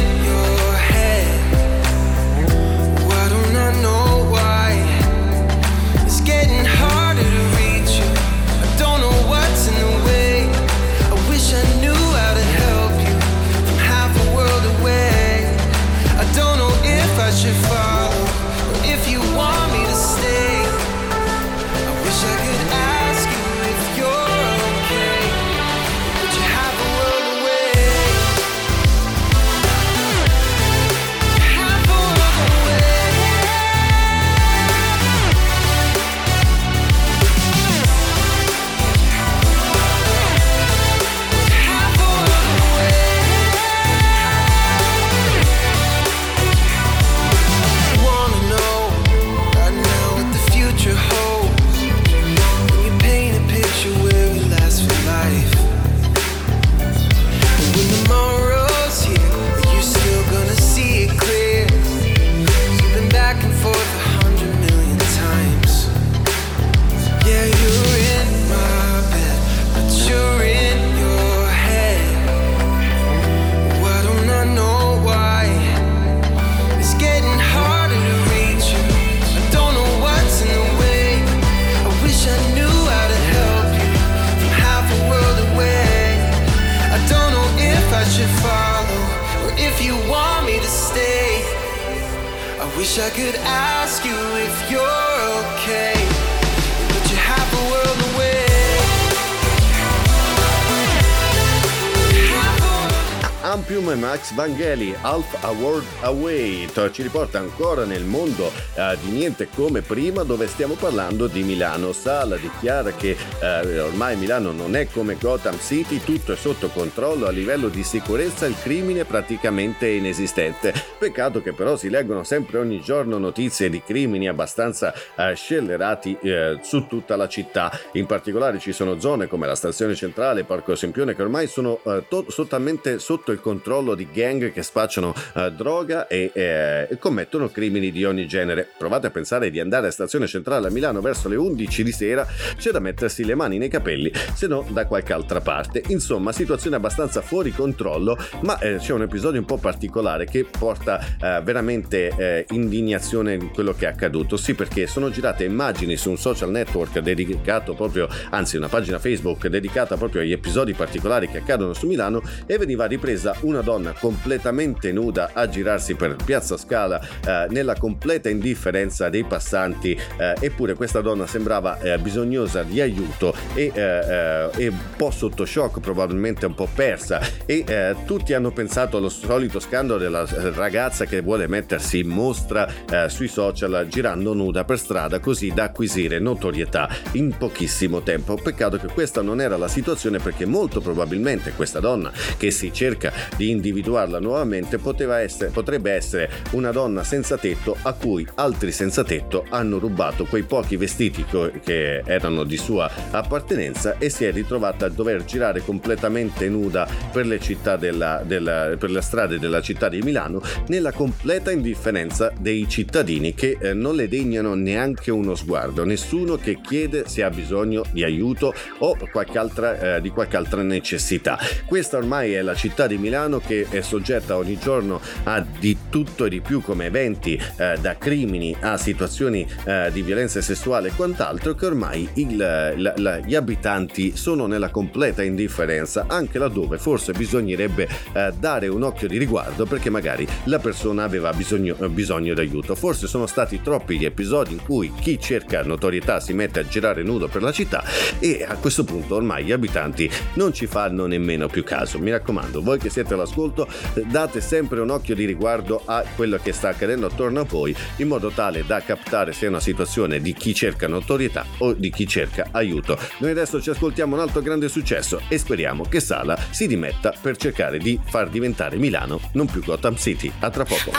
E Max Vangeli, Half a World Away, ci riporta ancora nel mondo eh, di niente come prima dove stiamo parlando di Milano. Sala dichiara che eh, ormai Milano non è come Gotham City, tutto è sotto controllo a livello di sicurezza, il crimine è praticamente inesistente. Peccato che però si leggono sempre ogni giorno notizie di crimini abbastanza eh, scellerati eh, su tutta la città. In particolare ci sono zone come la stazione centrale, Parco Sempione che ormai sono eh, to- totalmente sotto il controllo controllo di gang che spacciano eh, droga e eh, e commettono crimini di ogni genere. Provate a pensare di andare a stazione centrale a Milano verso le 11 di sera, c'è da mettersi le mani nei capelli, se no da qualche altra parte. Insomma, situazione abbastanza fuori controllo, ma eh, c'è un episodio un po' particolare che porta eh, veramente eh, indignazione in quello che è accaduto. Sì, perché sono girate immagini su un social network dedicato proprio, anzi una pagina Facebook dedicata proprio agli episodi particolari che accadono su Milano e veniva ripresa una donna completamente nuda a girarsi per Piazza Scala eh, nella completa indifferenza dei passanti, eh, eppure questa donna sembrava eh, bisognosa di aiuto e, eh, eh, e un po' sotto shock, probabilmente un po' persa e eh, tutti hanno pensato allo solito scandalo della ragazza che vuole mettersi in mostra sui social girando nuda per strada così da acquisire notorietà in pochissimo tempo. Peccato che questa non era la situazione perché molto probabilmente questa donna che si cerca di individuarla nuovamente essere, potrebbe essere una donna senza tetto a cui altri senza tetto hanno rubato quei pochi vestiti che erano di sua appartenenza e si è ritrovata a dover girare completamente nuda per le città della, della- per le strade della città di Milano nella completa indifferenza dei cittadini che eh, non le degnano neanche uno sguardo, nessuno che chiede se ha bisogno di aiuto o qualche altra, eh, di qualche altra necessità. Questa ormai è la città di Milano che è soggetta ogni giorno a di tutto e di più come eventi, eh, da crimini a situazioni eh, di violenza sessuale e quant'altro, che ormai il- la- la- gli abitanti sono nella completa indifferenza, anche laddove forse bisognerebbe eh, dare un occhio di riguardo perché magari la persona aveva bisogno, bisogno di aiuto. Forse sono stati troppi gli episodi in cui chi cerca notorietà si mette a girare nudo per la città e a questo punto ormai gli abitanti non ci fanno nemmeno più caso. Mi raccomando, voi che siete all'ascolto, eh, date sempre un occhio di riguardo a quello che sta accadendo attorno a voi in modo tale da captare se è una situazione di chi cerca notorietà o di chi cerca aiuto. Noi adesso ci ascoltiamo un altro grande successo e speriamo che Sala si dimetta per cercare di far diventare Milano non più Gotham City. A tra poco.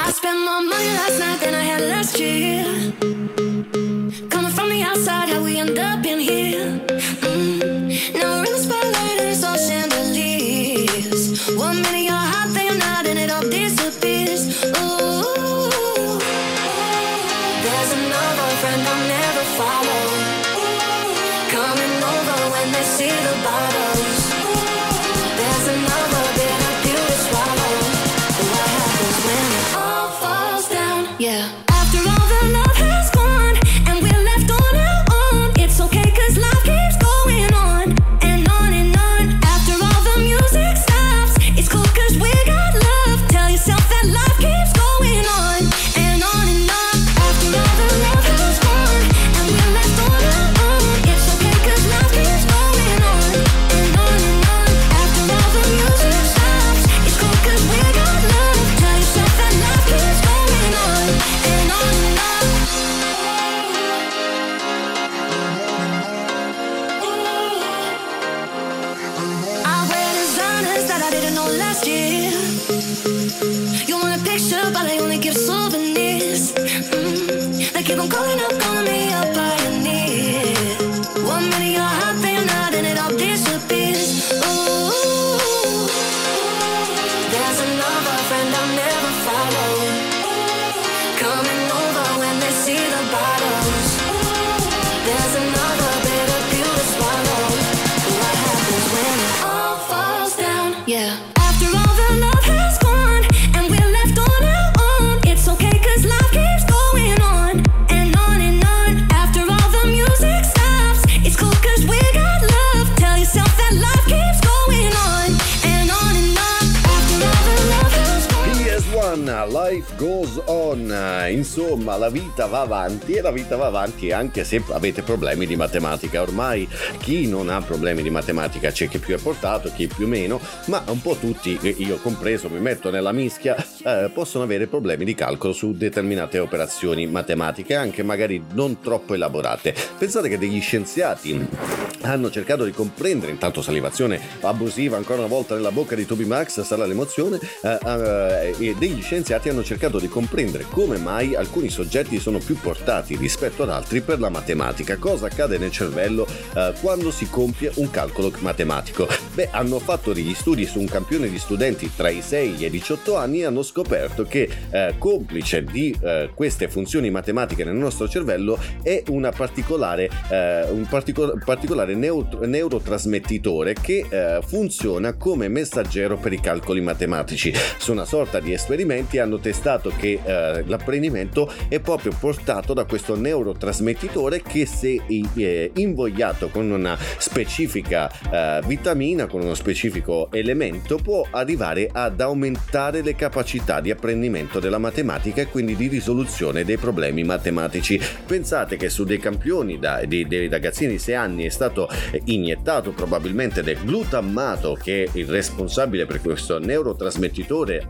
Coming from the outside, how we end up in here. Mm. Now we're disappears. Ooh. Insomma la vita va avanti e la vita va avanti anche se avete problemi di matematica. Ormai chi non ha problemi di matematica c'è chi più è portato, chi più meno, ma un po' tutti, io compreso, mi metto nella mischia, eh, possono avere problemi di calcolo su determinate operazioni matematiche, anche magari non troppo elaborate. Pensate che degli scienziati hanno cercato di comprendere, intanto salivazione abusiva ancora una volta nella bocca di Toby Max, sarà l'emozione, eh, eh, e degli scienziati hanno cercato di comprendere come mai alcuni soggetti sono più portati rispetto ad altri per la matematica, cosa accade nel cervello eh, quando si compie un calcolo matematico. Beh, hanno fatto degli studi su un campione di studenti tra i 6 e i 18 anni e hanno scoperto che eh, complice di eh, queste funzioni matematiche nel nostro cervello è particolare, eh, un partico- particolare neutro- neurotrasmettitore che eh, funziona come messaggero per i calcoli matematici. Su una sorta di esperimenti hanno testato che eh, l'apprendimento è proprio portato da questo neurotrasmettitore che se eh, invogliato con una specifica eh, vitamina, con uno specifico elemento, può arrivare ad aumentare le capacità di apprendimento della matematica e quindi di risoluzione dei problemi matematici. Pensate che su dei campioni da- di- dei ragazzini di 6 anni è stato iniettato probabilmente del glutammato che è il responsabile per questo neurotrasmettitore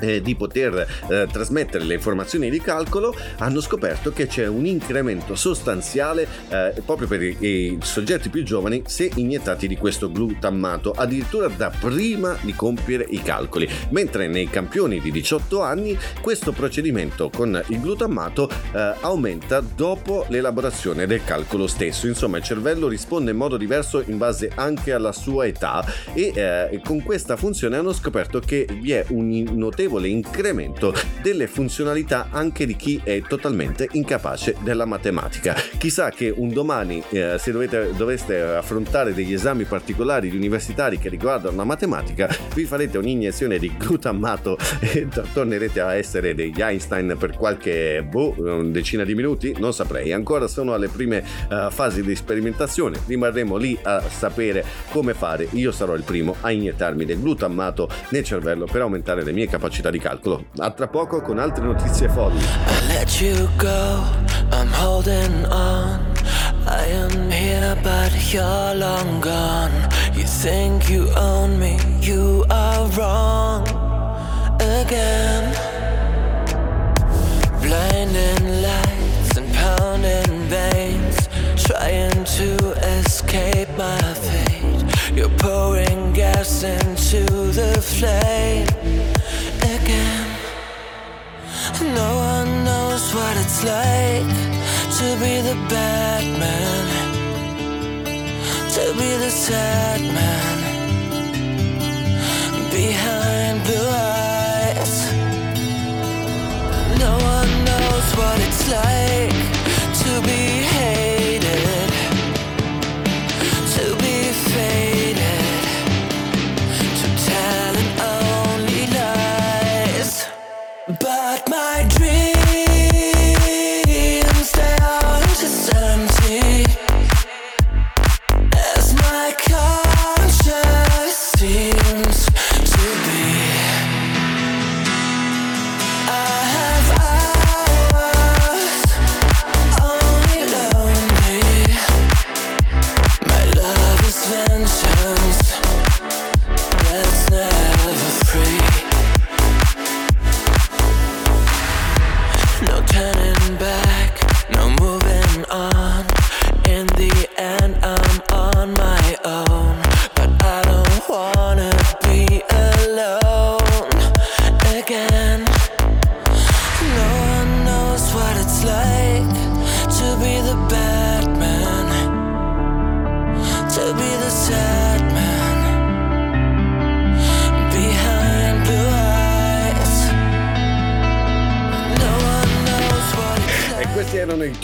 eh, di poter eh, trasmettere le informazioni di calcolo hanno scoperto che c'è un incremento sostanziale eh, proprio per i, i soggetti più giovani se iniettati di questo glutammato addirittura da prima di compiere i calcoli. Mentre nei campioni di 18 anni questo procedimento con il glutammato eh, aumenta dopo l'elaborazione del calcolo stesso. Insomma il cervello risponde in modo diverso in base anche alla sua età e eh, con questa funzione hanno scoperto che vi è un notevole incremento delle funzionalità anche di chi è totalmente incapace della matematica. Chissà che un domani eh, se dovete, doveste affrontare degli esami particolari di universitari che riguardano la matematica vi farete un'iniezione di glutammato e t- tornerete a essere degli Einstein per qualche boh, decina di minuti, non saprei, ancora sono alle prime eh, fasi di sperimentazione, rimarremo lì a sapere come fare. Io sarò il primo a iniettarmi del glutammato nel cervello per aumentare le mie capacità di calcolo. A tra poco con altre notizie I let you go, I'm holding on. I am here, but you're long gone. You think you own me, you are wrong again. Blinding lights and pounding veins, trying to escape my fate. You're pouring gas into the flame. No one knows what it's like to be the bad man, to be the sad man behind blue eyes.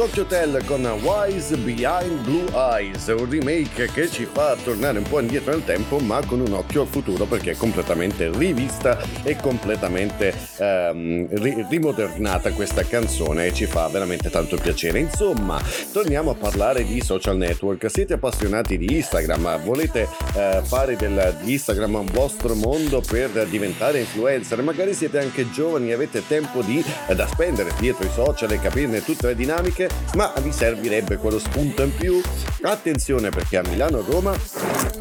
Tokyo Hotel con Wise Behind Blue Eyes, un remake che ci fa tornare un po' indietro nel tempo, ma con un occhio al futuro perché è completamente rivista e completamente ehm, ri- rimodernata questa canzone e ci fa veramente tanto piacere. Insomma, torniamo a parlare di social network. Siete appassionati di Instagram? Volete eh, fare del, di Instagram un vostro mondo per diventare influencer? Magari siete anche giovani e avete tempo di, eh, da spendere dietro i social e capirne tutte le dinamiche, ma vi servirebbe quello spunto in più? Attenzione perché a Milano e Roma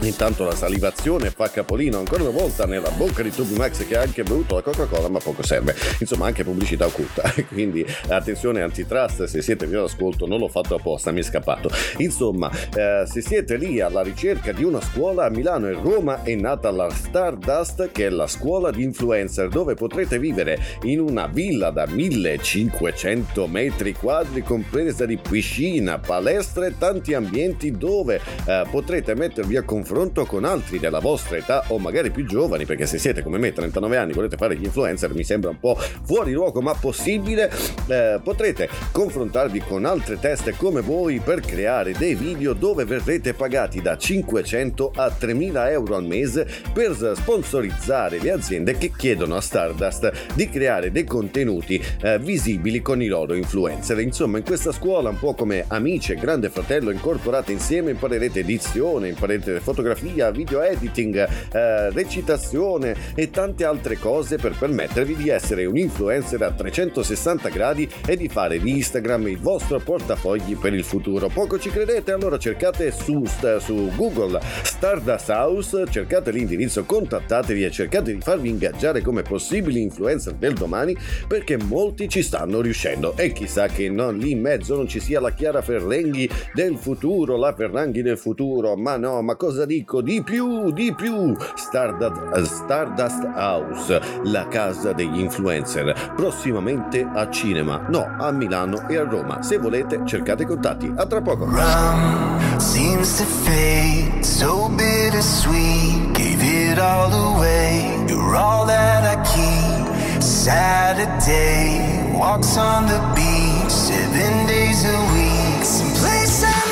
Intanto la salivazione fa capolino ancora una volta nella bocca di Tubi Max che ha anche bevuto la Coca-Cola, ma poco serve. Insomma, anche pubblicità occulta. Quindi attenzione antitrust, se siete via all'ascolto, non l'ho fatto apposta, mi è scappato. Insomma, eh, se siete lì alla ricerca di una scuola a Milano e Roma è nata la Stardust, che è la scuola di influencer, dove potrete vivere in una villa da 1500 metri quadri, compresa di piscina, palestra e tanti ambienti dove eh, potrete mettervi a confronto con altri della vostra età o magari più giovani, perché se siete come me, 39 anni, volete fare gli influencer, mi sembra un po' fuori luogo, ma possibile. Eh, potrete confrontarvi con altre teste come voi per creare dei video dove verrete pagati da 500 a 3000 euro al mese per sponsorizzare le aziende che chiedono a Stardust di creare dei contenuti eh, visibili con i loro influencer. Insomma, in questa scuola, un po' come amici e grande fratello incorporate insieme, imparerete edizione, imparerete fotografia, video editing, eh, recitazione e tante altre cose per permettervi di essere un influencer a 360 gradi e di fare di Instagram il vostro portafogli per il futuro. Poco ci credete? Allora cercate su, su Google Stardust House, cercate l'indirizzo, contattatevi e cercate di farvi ingaggiare come possibili influencer del domani perché molti ci stanno riuscendo e chissà che non, lì in mezzo non ci sia la Chiara Ferrenghi del futuro, la Ferranghi del futuro, ma no, ma cosa dico? Di più, di più! Stardust, Stardust House, la casa degli influencer, prossimamente a cinema, no, a Milano e a Roma. Se volete cercate contatti. A tra poco. seems to fade, so bittersweet. Gave it all away, you're all that I keep. Saturday, walks on the beach, seven days a week. Someplace somewhere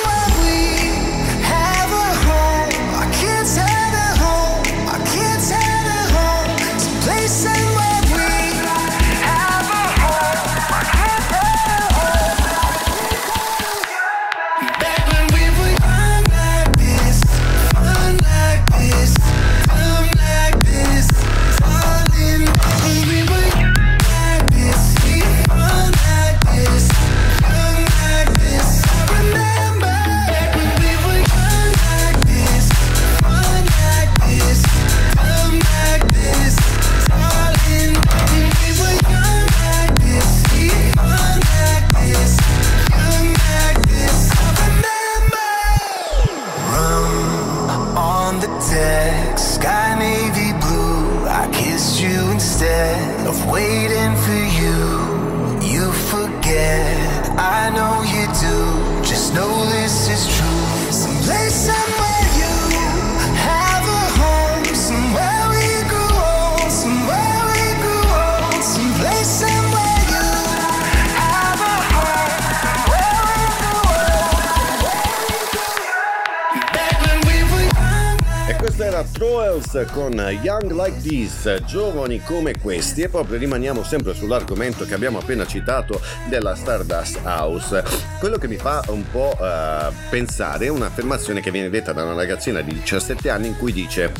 of waiting for you. You forget, I know you do. Just know Troels con Young Like This, giovani come questi e proprio rimaniamo sempre sull'argomento che abbiamo appena citato della Stardust House. Quello che mi fa un po' eh, pensare è un'affermazione che viene detta da una ragazzina di 17 anni in cui dice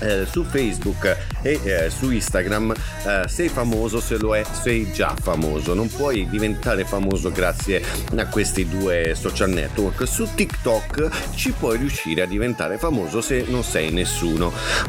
eh, su Facebook e eh, su Instagram eh, sei famoso se lo è, sei già famoso, non puoi diventare famoso grazie a questi due social network. Su TikTok ci puoi riuscire a diventare famoso se non sei nessuno,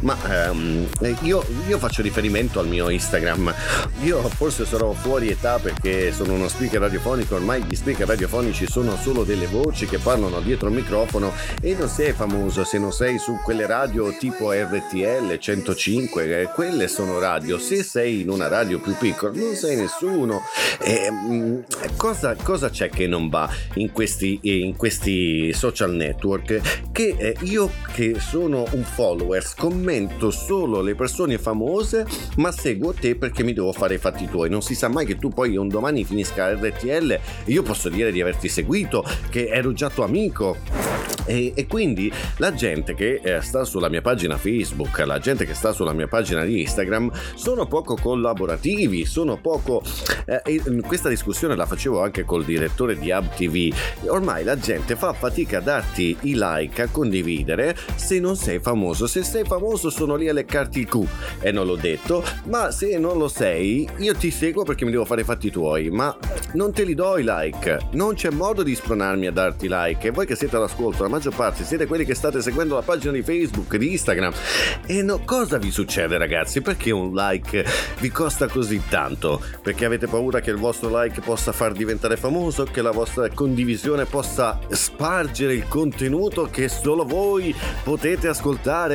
ma ehm, io, io faccio riferimento al mio Instagram. Io forse sarò fuori età perché sono uno speaker radiofonico, ormai gli speaker radiofonici sono solo delle voci che parlano dietro il microfono e non sei famoso se non sei su quelle radio tipo RTL 105, eh, quelle sono radio. Se sei in una radio più piccola non sei nessuno. E, mm, cosa, cosa c'è che non va in questi, in questi social network? Che eh, io che sono un follower commento solo le persone famose ma seguo te perché mi devo fare i fatti tuoi. Non si sa mai che tu poi un domani finisca RTL e io posso dire di averti seguito, che ero già tuo amico. E, e quindi la gente che eh, sta sulla mia pagina Facebook, la gente che sta sulla mia pagina di Instagram sono poco collaborativi, sono poco... eh, e questa discussione la facevo anche col direttore di Hub TV. Ormai la gente fa fatica a darti i like, a condividere se non sei famoso. Se sei famoso sono lì a leccarti il cu e non l'ho detto, ma se non lo sei io ti seguo perché mi devo fare i fatti tuoi, ma non te li do i like, non c'è modo di spronarmi a darti like e voi che siete all'ascolto, la maggior parte siete quelli che state seguendo la pagina di Facebook, di Instagram. E no, cosa vi succede ragazzi? Perché un like vi costa così tanto? Perché avete paura che il vostro like possa far diventare famoso, che la vostra condivisione possa spargere il contenuto che solo voi potete ascoltare?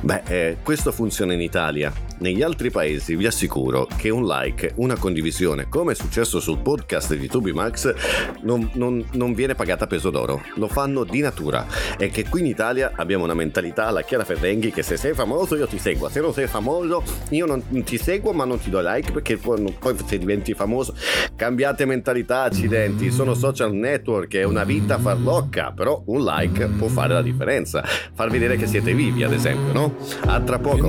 Beh, eh, questo funziona in Italia. Negli altri paesi vi assicuro che un like, una condivisione, come è successo sul podcast di Tubimax, non, non, non viene pagata a peso d'oro. Lo fanno di natura. E che qui in Italia abbiamo una mentalità alla Chiara Ferrenghi che se sei famoso io ti seguo, se non sei famoso io non ti seguo ma non ti do like perché poi, poi se diventi famoso cambiate mentalità, accidenti, sono social network, è una vita farlocca, però un like può fare la differenza, far vedere che siete vivi ad esempio, no? A tra poco.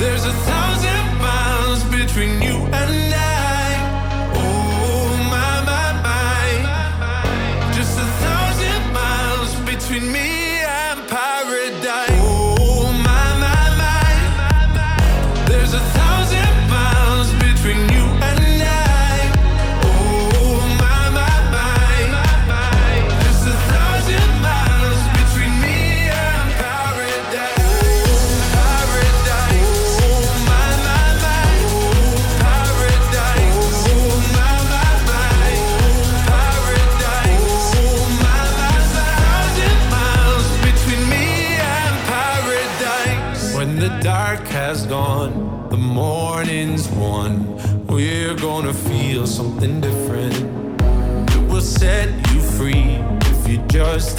There's a thousand miles between you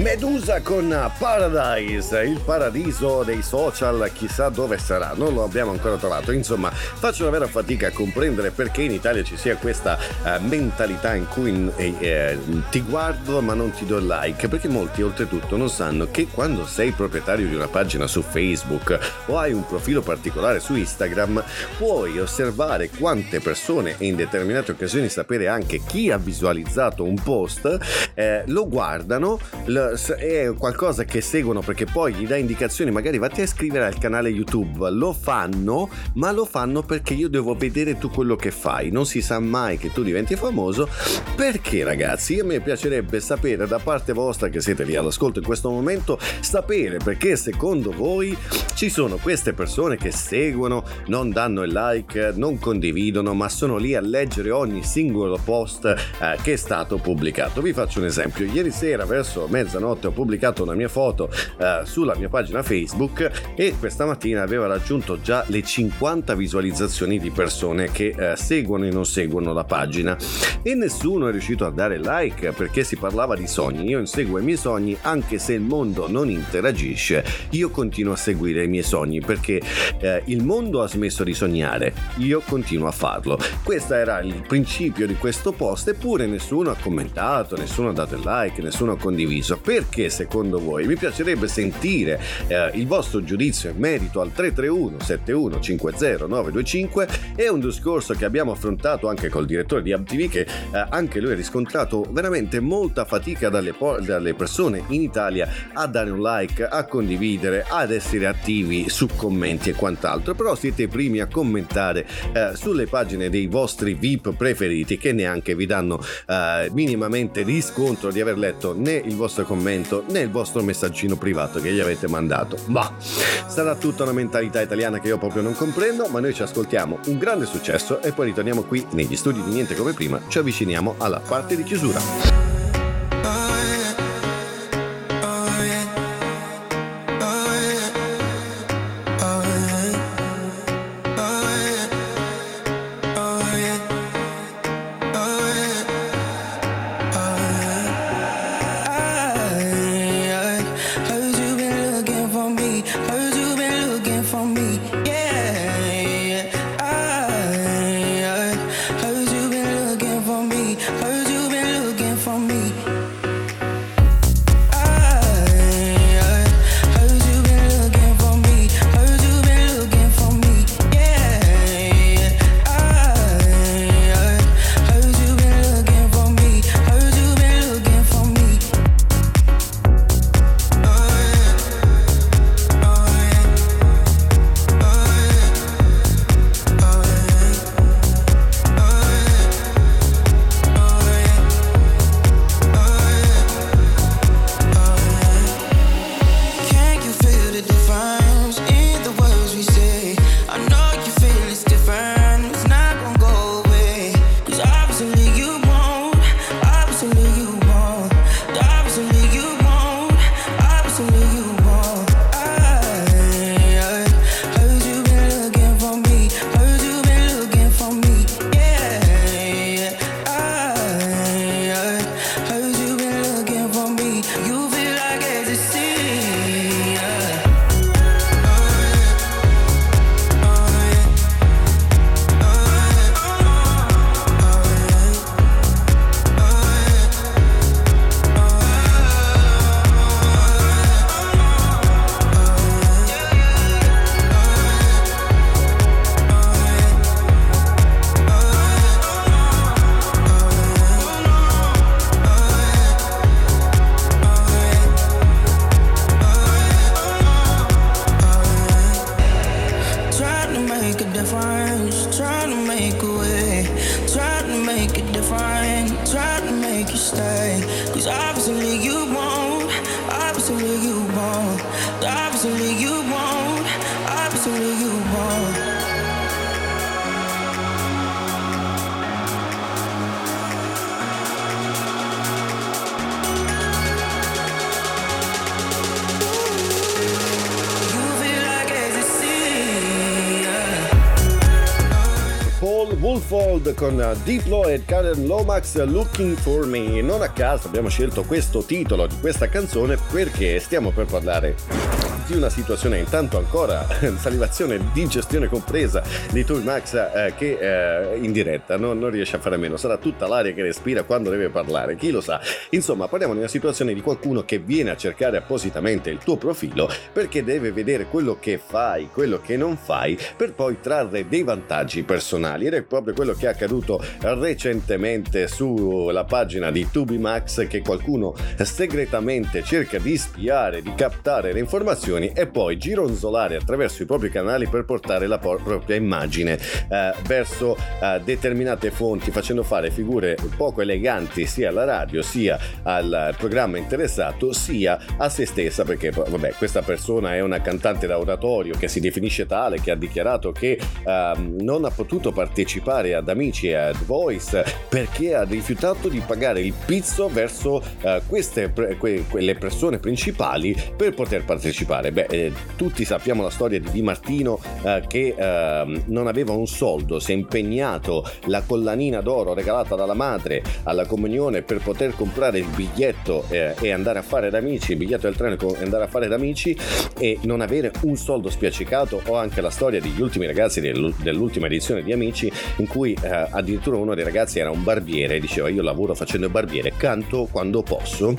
Medusa con Paradise, il paradiso dei social, chissà dove sarà, non lo abbiamo ancora trovato. Insomma, faccio una vera fatica a comprendere perché in Italia ci sia questa eh, mentalità in cui eh, eh, ti guardo ma non ti do like, perché molti oltretutto non sanno che quando sei proprietario di una pagina su Facebook o hai un profilo particolare su Instagram, puoi osservare quante persone e in determinate occasioni sapere anche chi ha visualizzato un post, eh, lo guardano, l- è qualcosa che seguono perché poi gli dà indicazioni, magari vatti a iscrivere al canale YouTube, lo fanno, ma lo fanno perché io devo vedere tu quello che fai, non si sa mai che tu diventi famoso, perché ragazzi, a me piacerebbe sapere da parte vostra che siete lì all'ascolto in questo momento, sapere perché secondo voi ci sono queste persone che seguono, non danno il like, non condividono, ma sono lì a leggere ogni singolo post eh, che è stato pubblicato. Vi faccio un esempio, ieri sera verso mezzanotte ho pubblicato una mia foto eh, sulla mia pagina Facebook e questa mattina aveva raggiunto già le 50 visualizzazioni di persone che eh, seguono e non seguono la pagina e nessuno è riuscito a dare like perché si parlava di sogni. Io inseguo i miei sogni anche se il mondo non interagisce, io continuo a seguire i miei sogni perché eh, il mondo ha smesso di sognare, io continuo a farlo. Questo era il principio di questo post eppure nessuno ha commentato, nessuno ha dato il like, nessuno ha condiviso perché secondo voi. Mi piacerebbe sentire eh, il vostro giudizio in merito al 331 71 50 925 è un discorso che abbiamo affrontato anche col direttore di AbTV che eh, anche lui ha riscontrato veramente molta fatica dalle, po- dalle persone in Italia a dare un like, a condividere, ad essere attivi su commenti e quant'altro, però siete i primi a commentare eh, sulle pagine dei vostri VIP preferiti che neanche vi danno eh, minimamente riscontro di aver letto né il vostro commento né il vostro messaggino privato che gli avete mandato. Ma sarà tutta una mentalità italiana che io proprio non comprendo, ma noi ci ascoltiamo un grande successo e poi ritorniamo qui negli studi di Niente come prima, ci avviciniamo alla parte di chiusura. Diplo e Karen Lomax Looking for Me. Non a caso abbiamo scelto questo titolo di questa canzone perché stiamo per parlare di una situazione intanto ancora salivazione digestione compresa di Tour Max eh, che eh, in diretta. Non, non riesce a fare meno. Sarà tutta l'aria che respira quando deve parlare. Chi lo sa insomma parliamo di una situazione di qualcuno che viene a cercare appositamente il tuo profilo perché deve vedere quello che fai quello che non fai per poi trarre dei vantaggi personali. Ed è proprio quello che è accaduto recentemente sulla pagina di Tubimax che qualcuno segretamente cerca di spiare di captare le informazioni e poi gironzolare attraverso i propri canali per portare la por- propria immagine eh, verso eh, determinate fonti facendo fare figure poco eleganti sia alla radio sia al programma interessato sia a se stessa perché vabbè questa persona è una cantante da oratorio che si definisce tale che ha dichiarato che ehm, non ha potuto partecipare ad Amici e ad Voice perché ha rifiutato di pagare il pizzo verso eh, queste que- quelle persone principali per poter partecipare? Beh, eh, tutti sappiamo la storia di Di Martino eh, che ehm, non aveva un soldo, si è impegnato la collanina d'oro regalata dalla madre alla comunione per poter comprare il biglietto eh, e andare a fare da amici, il biglietto del treno e andare a fare da amici e non avere un soldo spiaccicato o anche la storia degli ultimi ragazzi dell'u- dell'ultima edizione di Amici in cui eh, addirittura uno dei ragazzi era un barbiere e diceva io lavoro facendo il barbiere, canto quando posso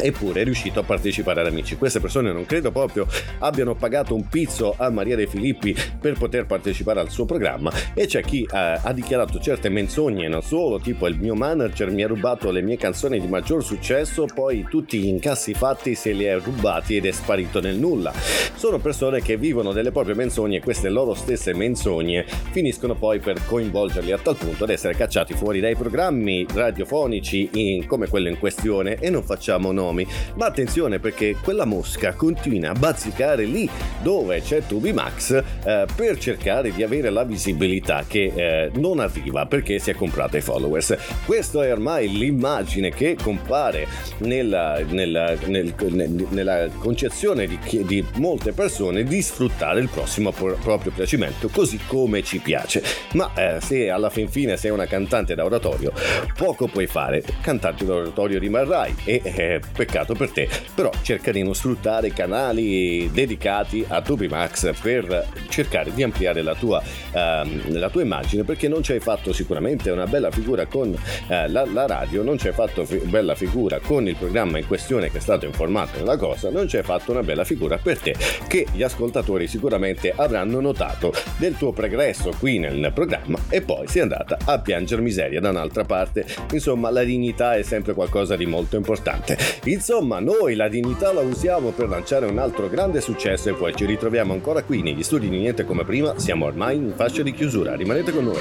eppure è riuscito a partecipare ad Amici. Queste persone non credo proprio abbiano pagato un pizzo a Maria De Filippi per poter partecipare al suo programma e c'è chi eh, ha dichiarato certe menzogne, non solo, tipo il mio manager mi ha rubato le mie canzoni di maggior successo, poi tutti gli incassi fatti se li ha rubati ed è sparito nel nulla. Sono persone che vivono delle proprie menzogne e queste loro stesse menzogne finiscono poi per coinvolgerli a tal punto ad essere cacciati fuori dai programmi radiofonici in- come quello in questione e non facciamo nomi. Ma attenzione perché quella mosca continua a bazzicare lì dove c'è Tubi Max eh, per cercare di avere la visibilità che eh, non arriva perché si è comprata i followers. Questa è ormai l'immagine che compare nella, nella- nel- nel- nella concezione di, di molte persone di sfruttare il prossimo pro- proprio piacimento così come ci piace. Ma eh, se alla fin fine sei una cantante d'oratorio, poco puoi fare. Cantante d'oratorio rimarrai e eh, peccato per te. Però cerca di non sfruttare canali dedicati a Tubi Max per cercare di ampliare la tua, ehm, la tua immagine perché non ci hai fatto sicuramente una bella figura con eh, la, la radio, non ci hai fatto fi- bella figura con il programma in questione che è stato informato nella cosa, non ci hai fatto una bella figura per te che gli ascoltatori sicuramente avranno notato del tuo progresso qui nel programma e poi sei andata a piangere miseria da un'altra parte. Insomma, la dignità è sempre qualcosa di molto importante. Insomma, noi la dignità la usiamo per lanciare un altro grande successo e poi ci ritroviamo ancora qui negli studi di Niente come prima. Siamo ormai in fascia di chiusura. Rimanete con noi.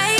You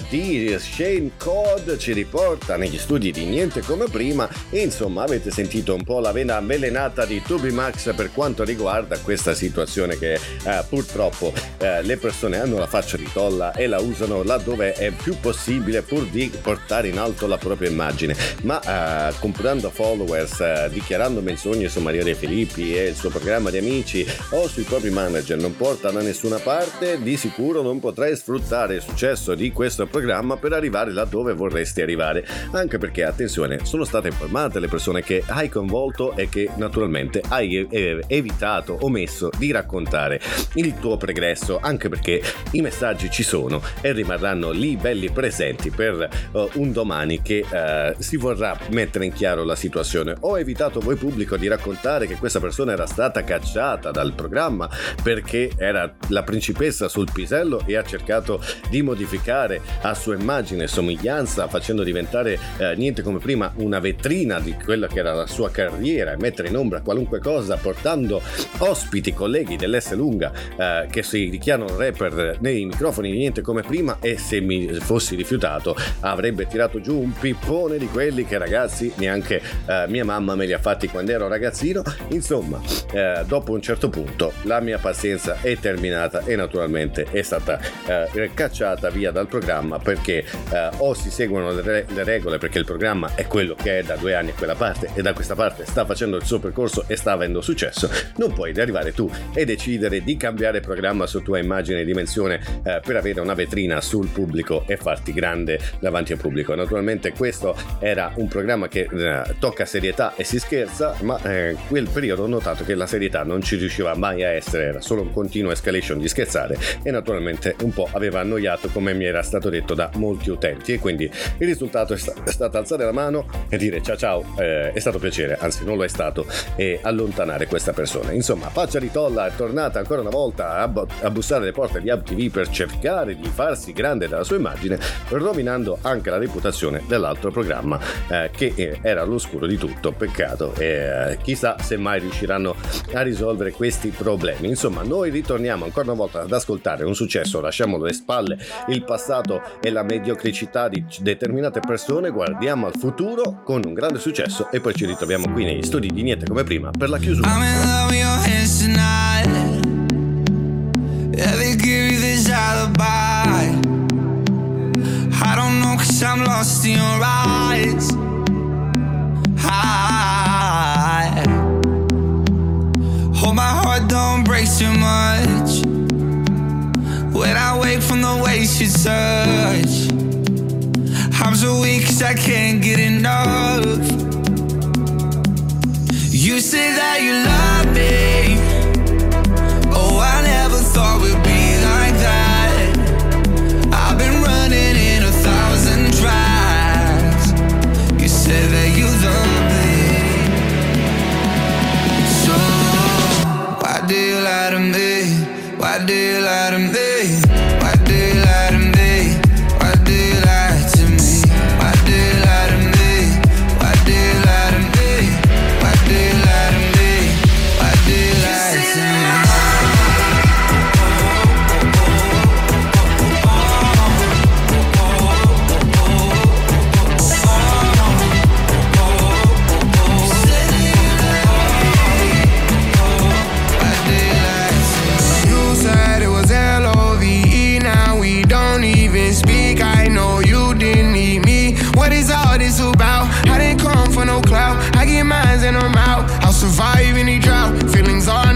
Di Shane Code ci riporta negli studi di Niente come prima. E insomma avete sentito un po' la vena avvelenata di Tubi Max per quanto riguarda questa situazione che eh, purtroppo eh, le persone hanno la faccia di tolla e la usano laddove è più possibile pur di portare in alto la propria immagine. Ma eh, comprando followers eh, dichiarando menzogne su Maria De Filippi e il suo programma di amici o sui propri manager non porta da nessuna parte di sicuro non potrai sfruttare il successo di questo programma per arrivare laddove vorresti arrivare. Anche perché, attenzione, sono state informate le persone che hai coinvolto e che naturalmente hai eh, evitato, omesso di raccontare il tuo progresso, anche perché i messaggi ci sono e rimarranno lì belli presenti per eh, un domani che eh, si vorrà mettere in chiaro la situazione. Ho evitato voi pubblico di raccontare che questa persona era stata cacciata dal programma perché era la principessa sul pisello e ha cercato di modificare a sua immagine e somiglianza, facendo diventare eh, niente come prima una vetrina di quella che era la sua carriera e mettere in ombra qualunque cosa, portando ospiti, colleghi dell'S lunga eh, che si dichiarano rapper nei microfoni di niente come prima e se mi fossi rifiutato avrebbe tirato giù un pippone di quelli che ragazzi neanche eh, mia mamma me li ha fatti quando ero ragazzino. Insomma, eh, dopo un certo punto la mia pazienza è terminata e naturalmente è stata eh, cacciata via dal programma perché eh, o si seguono le, le regole perché il programma è quello che è da due anni a quella parte e da questa parte sta facendo il suo percorso e sta avendo successo, non puoi arrivare tu e decidere di cambiare programma su tua immagine e dimensione eh, per avere una vetrina sul pubblico e farti grande davanti al pubblico. Naturalmente questo era un programma che eh, tocca serietà e si scherza, ma eh, quel periodo ho notato che la serietà non ci riusciva mai a essere, era solo un continuo escalation di scherzare e naturalmente un po' aveva annoiato come mi era stato detto da molti utenti e quindi il risultato è, sta- è stato alzare la mano e dire ciao ciao, eh, è stato piacere, anzi non lo è stato, e allontanare questa persona. Insomma, Faccia di Tolla è tornata ancora una volta a, bu- a bussare alle porte di AbTV per cercare di farsi grande dalla sua immagine, rovinando anche la reputazione dell'altro programma eh, che eh, era all'oscuro di tutto. Peccato, eh, chissà se mai riusciranno a risolvere questi problemi. Insomma, noi ritorniamo ancora una volta ad ascoltare un successo, lasciamo alle spalle il passato e la mediocrità di determinate persone, guardiamo al futuro con un grande successo e poi ci ritroviamo qui negli studi di Niente come prima per la chiusura. I'm in love with your. Yeah, they give you this alibi. I don't know, cause I'm lost in your eyes. I hope my heart don't break too much. When I wake from the ways you touch, I'm so weak cause I can't get enough. You say that you love me. Oh, I never thought we'd and I'm out. I'll survive any drought. Feelings are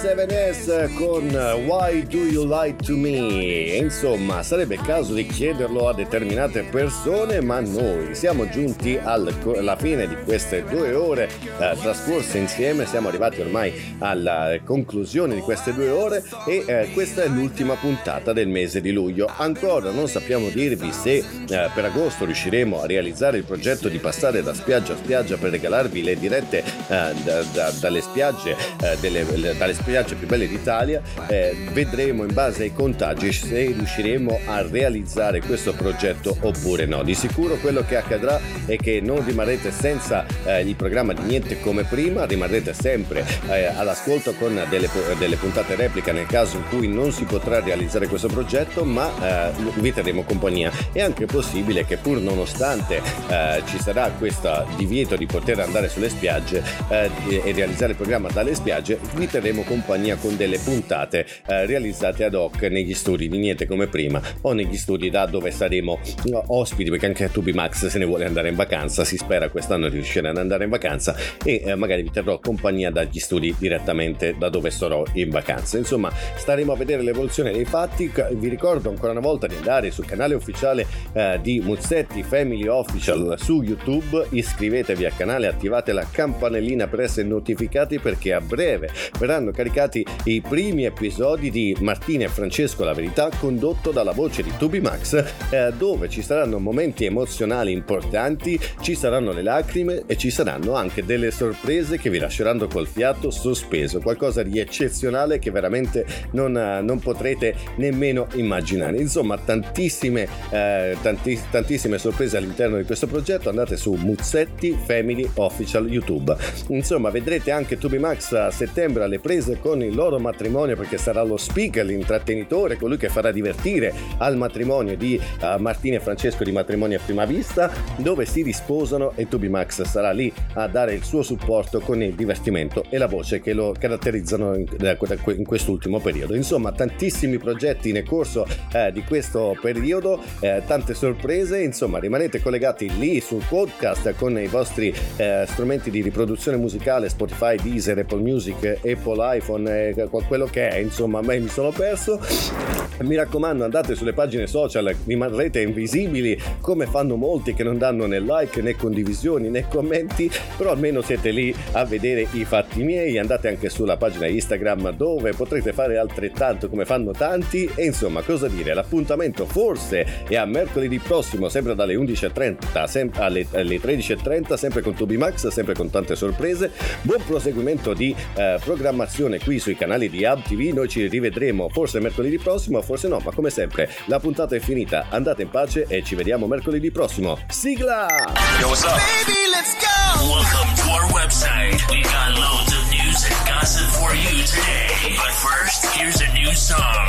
7S con Why Do You Lie to Me? Insomma, sarebbe il caso di chiederlo a determinate persone, ma noi siamo giunti al- alla fine di queste due ore eh, trascorse insieme, siamo arrivati ormai alla conclusione di queste due ore e eh, questa è l'ultima puntata del mese di luglio. Ancora non sappiamo dirvi se eh, per agosto riusciremo a realizzare il progetto di passare da spiaggia a spiaggia per regalarvi le dirette eh, da- da- dalle spiagge eh, delle, le- dalle spiagge più belle d'Italia. Eh, vedremo in base ai contagi se riusciremo a realizzare questo progetto oppure no. Di sicuro quello che accadrà è che non rimarrete senza eh, il programma di niente come prima, rimarrete sempre eh, all'ascolto con delle, delle puntate replica nel caso in cui non si potrà realizzare questo progetto, ma eh, vi terremo compagnia. È anche possibile che pur nonostante eh, ci sarà questo divieto di poter andare sulle spiagge eh, e realizzare il programma dalle spiagge, vi terremo compagnia con delle puntate eh, realizzate ad hoc negli studi di niente come prima o negli studi da dove saremo ospiti perché anche Tubi Max se ne vuole andare in vacanza si spera quest'anno riuscire ad andare in vacanza e eh, magari vi terrò compagnia dagli studi direttamente da dove sarò in vacanza. Insomma staremo a vedere l'evoluzione dei fatti. Vi ricordo ancora una volta di andare sul canale ufficiale eh, di Muzzetti Family Official su YouTube. Iscrivetevi al canale attivate la campanellina per essere notificati perché a breve verranno caricati caricati i primi episodi di Martina e Francesco La Verità condotto dalla voce di Tubi Max eh, dove ci saranno momenti emozionali importanti, ci saranno le lacrime e ci saranno anche delle sorprese che vi lasceranno col fiato sospeso, qualcosa di eccezionale che veramente non, eh, non potrete nemmeno immaginare. Insomma, tantissime, eh, tanti- tantissime sorprese all'interno di questo progetto. Andate su Muzzetti Family Official YouTube. Insomma, vedrete anche Tubi Max a settembre alle prese con il loro matrimonio perché sarà lo speaker, l'intrattenitore, colui che farà divertire al matrimonio di eh, Martina e Francesco di Matrimonio a Prima Vista, dove si risposano e Tubi Max sarà lì a dare il suo supporto con il divertimento e la voce che lo caratterizzano in, in quest'ultimo periodo. Insomma, tantissimi progetti nel corso eh, di questo periodo, eh, tante sorprese, insomma, rimanete collegati lì sul podcast con i vostri eh, strumenti di riproduzione musicale, Spotify, Deezer, Apple Music, Apple iPhone, eh, quello che è, insomma, a mi sono perso. Mi raccomando, andate sulle pagine social, rimarrete invisibili come fanno molti che non danno né like né condivisioni né commenti, però almeno siete lì a vedere i fatti miei. Andate anche sulla pagina Instagram dove potrete fare altrettanto come fanno tanti. E insomma, cosa dire? L'appuntamento forse è a mercoledì prossimo, sempre dalle 11.30 sem- alle, alle 13.30, sempre con Tubi Max, sempre con tante sorprese. Buon proseguimento di eh, programmazione qui sui canali di Hub TV. Noi ci rivedremo forse mercoledì prossimo, forse no, ma come sempre la puntata è finita. Andate in pace e ci vediamo mercoledì prossimo. Sigla! Yo, what's up? Baby, let's go! Welcome to our website. We got loads of news and gossip for you today. But first, here's a new song.